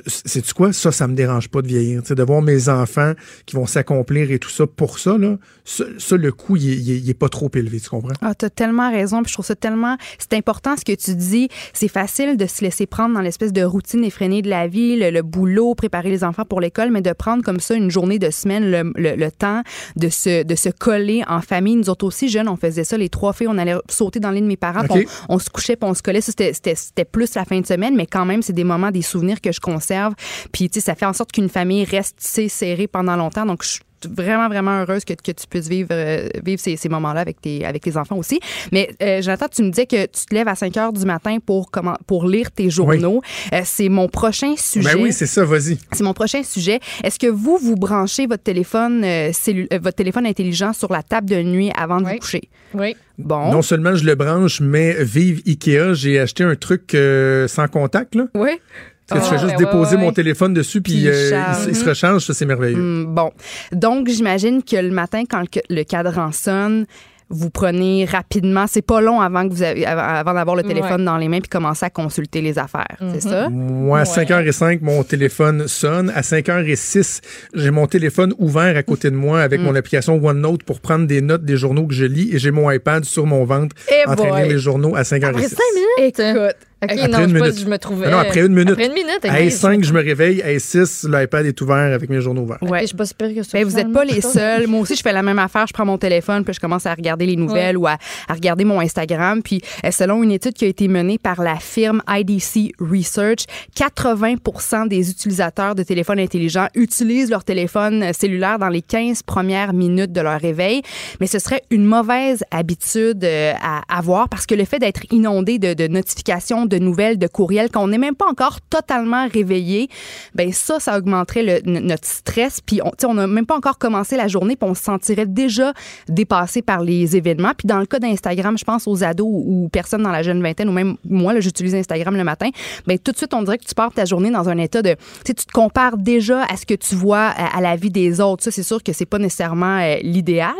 sais-tu quoi? Ça, ça me dérange pas de vieillir. Tu sais, de voir mes enfants qui vont s'accomplir et tout ça. Pour ça, là, ça, ça, le coût, il est, il est- il est pas trop élevé, tu comprends? Ah, t'as tellement raison. Puis je trouve ça tellement. C'est important ce que tu dis. C'est facile de se laisser prendre dans l'espèce de routine effrénée de la vie, le, le boulot, préparer les enfants pour l'école, mais de prendre comme ça une journée de semaine, le, le- le temps de se, de se coller en famille. Nous autres aussi, jeunes, on faisait ça. Les trois filles, on allait sauter dans l'île de mes parents. puis OK. On, on se couchait puis on se collait. Ça, c'était- c'était c'était plus la fin de semaine, mais quand même, c'est des moments, des souvenirs que je conserve. Puis, tu sais, ça fait en sorte qu'une famille reste serrée pendant longtemps. Donc, je suis vraiment, vraiment heureuse que, que tu puisses vivre, euh, vivre ces, ces moments-là avec tes, avec tes enfants aussi. Mais, euh, Jonathan, tu me disais que tu te lèves à 5 heures du matin pour, comment, pour lire tes journaux. Euh, c'est mon prochain sujet. Ben oui, c'est ça, vas-y. C'est mon prochain sujet. Est-ce que vous, vous branchez votre téléphone, euh, euh, votre téléphone intelligent sur la table de nuit avant de vous coucher? Oui. Bon. Non seulement je le branche, mais vive Ikea, j'ai acheté un truc euh, sans contact, là. Oui. Sais, je fais Ah, juste ben déposer ouais, mon ouais. téléphone dessus, puis euh, il, il se recharge, ça, c'est merveilleux. Hmm, bon. Donc, j'imagine que le matin, quand le, le cadran sonne, vous prenez rapidement, c'est pas long avant que vous avez, avant d'avoir le téléphone Ouais. dans les mains puis commencer à consulter les affaires. C'est ça? Moi, à 5h05, mon téléphone sonne. À 5h06, j'ai mon téléphone ouvert à côté de moi avec Mm. mon application OneNote pour prendre des notes des journaux que je lis et j'ai mon iPad sur mon ventre Eh en train de lire les journaux à 5h06. Après 5 minutes? Écoute. OK, Après non, une je, sais pas minute. je me trouvais. Non, après une minute. Après une minute. À ok. 5, je me réveille. À 6, l'iPad est ouvert avec mes journaux ouverts. Ouais. Je suis pas super que ça. Ben, vous n'êtes pas les seuls. Moi aussi, je fais la même affaire. Je prends mon téléphone, puis je commence à regarder les nouvelles ou à, à regarder mon Instagram. Puis, euh, selon une étude qui a été menée par la firme IDC Research, 80 des utilisateurs de téléphones intelligents utilisent leur téléphone cellulaire dans les 15 premières minutes de leur réveil. Mais ce serait une mauvaise habitude euh, à avoir parce que le fait d'être inondé de, de notifications, de nouvelles, de courriels, qu'on n'est même pas encore totalement réveillé, ben ça, ça augmenterait notre stress. Puis on n'a même pas encore commencé la journée, puis on se sentirait déjà dépassé par les événements. Puis dans le cas d'Instagram, je pense aux ados ou, personnes dans la jeune vingtaine, ou même moi, j'utilise Instagram le matin, ben tout de suite, on dirait que tu pars ta journée dans un état de... Tu te compares déjà à ce que tu vois à, à la vie des autres. Ça, c'est sûr que c'est pas nécessairement euh, l'idéal.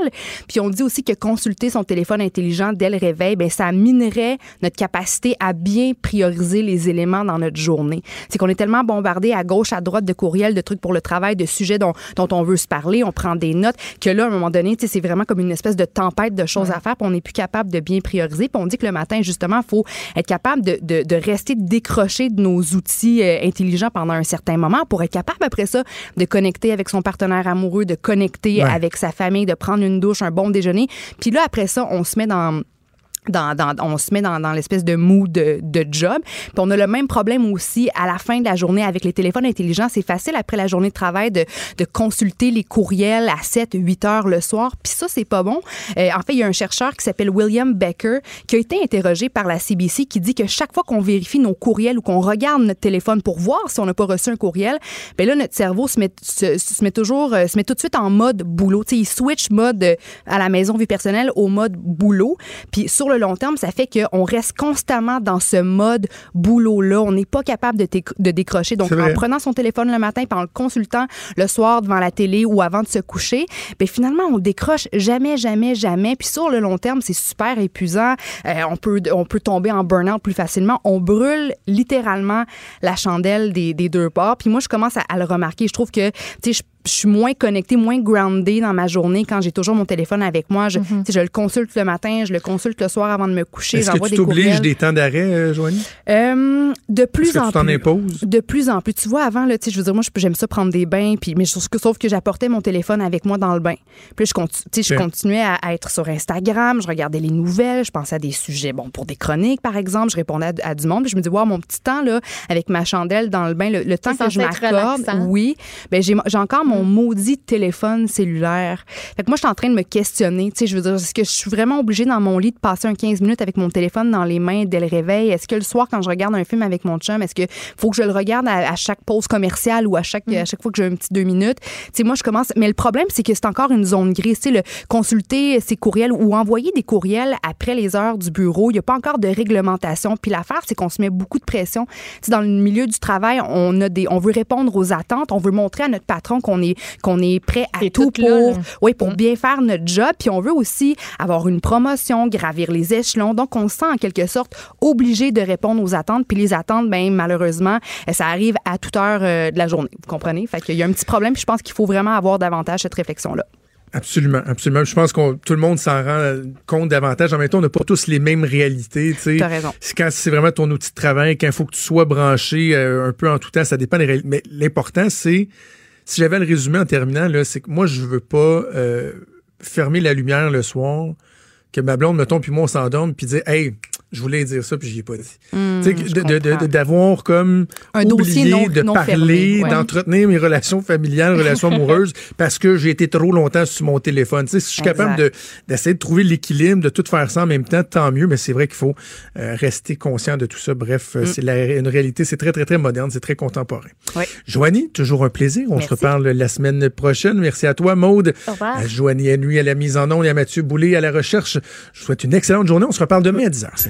Puis on dit aussi que consulter son téléphone intelligent dès le réveil, ben ça minerait notre capacité à bien prioriser les éléments dans notre journée. C'est qu'on est tellement bombardé à gauche, à droite de courriels, de trucs pour le travail, de sujets dont, dont on veut se parler, on prend des notes, que là, à un moment donné, c'est vraiment comme une espèce de tempête de choses à faire, puis on n'est plus capable de bien prioriser. Puis on dit que le matin, justement, il faut être capable de, de, de rester décroché de nos outils euh, intelligents pendant un certain moment pour être capable, après ça, de connecter avec son partenaire amoureux, de connecter Ouais. avec sa famille, de prendre une douche, un bon déjeuner. Puis là, après ça, on se met dans on se met dans, dans l'espèce de mood de, de job. Puis on a le même problème aussi à la fin de la journée avec les téléphones intelligents. C'est facile après la journée de travail de, de consulter les courriels à 7, 8 heures le soir. Puis ça, c'est pas bon. Euh, en fait, il y a un chercheur qui s'appelle William Becker qui a été interrogé par la CBC qui dit que chaque fois qu'on vérifie nos courriels ou qu'on regarde notre téléphone pour voir si on n'a pas reçu un courriel, ben là, notre cerveau se met, se, met toujours, euh, se met tout de suite en mode boulot. Tu sais, il switch mode euh, à la maison vie personnelle au mode boulot. Puis sur long terme, ça fait qu'on reste constamment dans ce mode boulot-là. On n'est pas capable de, déc- de décrocher. Donc, en prenant son téléphone le matin puis en le consultant le soir devant la télé ou avant de se coucher, ben finalement, on décroche jamais, jamais, jamais. Puis sur le long terme, c'est super épuisant. Euh, on, peut, on peut tomber en burn-out plus facilement. On brûle littéralement la chandelle des, des deux bords. Puis moi, je commence à, à le remarquer. Je trouve que, tu sais, je je suis moins connectée, moins groundée dans ma journée quand j'ai toujours mon téléphone avec moi. Je, sais, je le consulte le matin, je le consulte le soir avant de me coucher, Est-ce que tu t'obliges des temps d'arrêt, euh, Joanie? Euh, de plus que en tu t'en plus. imposes? De plus en plus. Tu vois, avant, là, je veux dire, moi, j'aime ça prendre des bains, puis, mais sauf que, sauf que j'apportais mon téléphone avec moi dans le bain. Puis je, conti- tu sais, je continuais à, à être sur Instagram, je regardais les nouvelles, je pensais à des sujets, bon, pour des chroniques, par exemple, je répondais à, à du monde, puis je me dis, wow, mon petit temps, là, avec ma chandelle dans le bain, le, le temps que je m'accorde, oui, ben, j'ai encore mon maudit téléphone cellulaire. Fait que moi, je suis en train de me questionner, tu sais, je veux dire, est-ce que je suis vraiment obligée dans mon lit de passer un 15 minutes avec mon téléphone dans les mains dès le réveil? Est-ce que le soir, quand je regarde un film avec mon chum, est-ce que faut que je le regarde à, chaque pause commerciale ou à chaque, à chaque fois que j'ai un petit deux minutes? Tu sais, moi, je commence. Mais le problème, c'est que c'est encore une zone grise. Tu le consulter ses courriels ou envoyer des courriels après les heures du bureau, il n'y a pas encore de réglementation. Puis l'affaire, c'est qu'on se met beaucoup de pression. Tu sais, dans le milieu du travail, on a des, on veut répondre aux attentes, on veut montrer à notre patron qu'on est, qu'on est prêt à tout pour, là. oui, pour bien faire notre job. Puis on veut aussi avoir une promotion, gravir les échelons. Donc, on se sent en quelque sorte obligé de répondre aux attentes. Puis les attentes, ben malheureusement, euh, ça arrive à toute heure euh, de la journée. Vous comprenez? Fait qu'il y a un petit problème. Puis je pense qu'il faut vraiment avoir davantage cette réflexion-là. Absolument, absolument. Je pense que tout le monde s'en rend compte davantage. En même temps, on n'a pas tous les mêmes réalités. tu. T'as raison. C'est Quand c'est vraiment ton outil de travail, quand il faut que tu sois branché euh, un peu en tout temps, ça dépend des réalités. Mais l'important, c'est, si j'avais le résumer en terminant, c'est que moi, je veux pas euh, fermer la lumière le soir, que ma blonde, mettons, puis moi, on s'endorme, puis dire, hey, je voulais dire ça, puis j'y ai pas dit. Tu sais, je de- de- de- comprends. d'avoir comme Un oublié dossier non- de non parler, ouais. d'entretenir mes relations familiales, relations amoureuses, parce que j'ai été trop longtemps sur mon téléphone. Tu sais, si je suis capable de- d'essayer de, trouver l'équilibre, de tout faire ça en même temps, tant mieux, mais c'est vrai qu'il faut euh, rester conscient de tout ça. Bref, Mm. euh, c'est la- une réalité, c'est très, très, très moderne, c'est très contemporain. Oui. Joanie, toujours un plaisir. On se reparle la semaine prochaine. Merci à toi, Maude. Au revoir. À Joanie Nuit à la mise en onde et à Mathieu Boulay à la recherche. Je vous souhaite une excellente journée. On se reparle demain à 10h.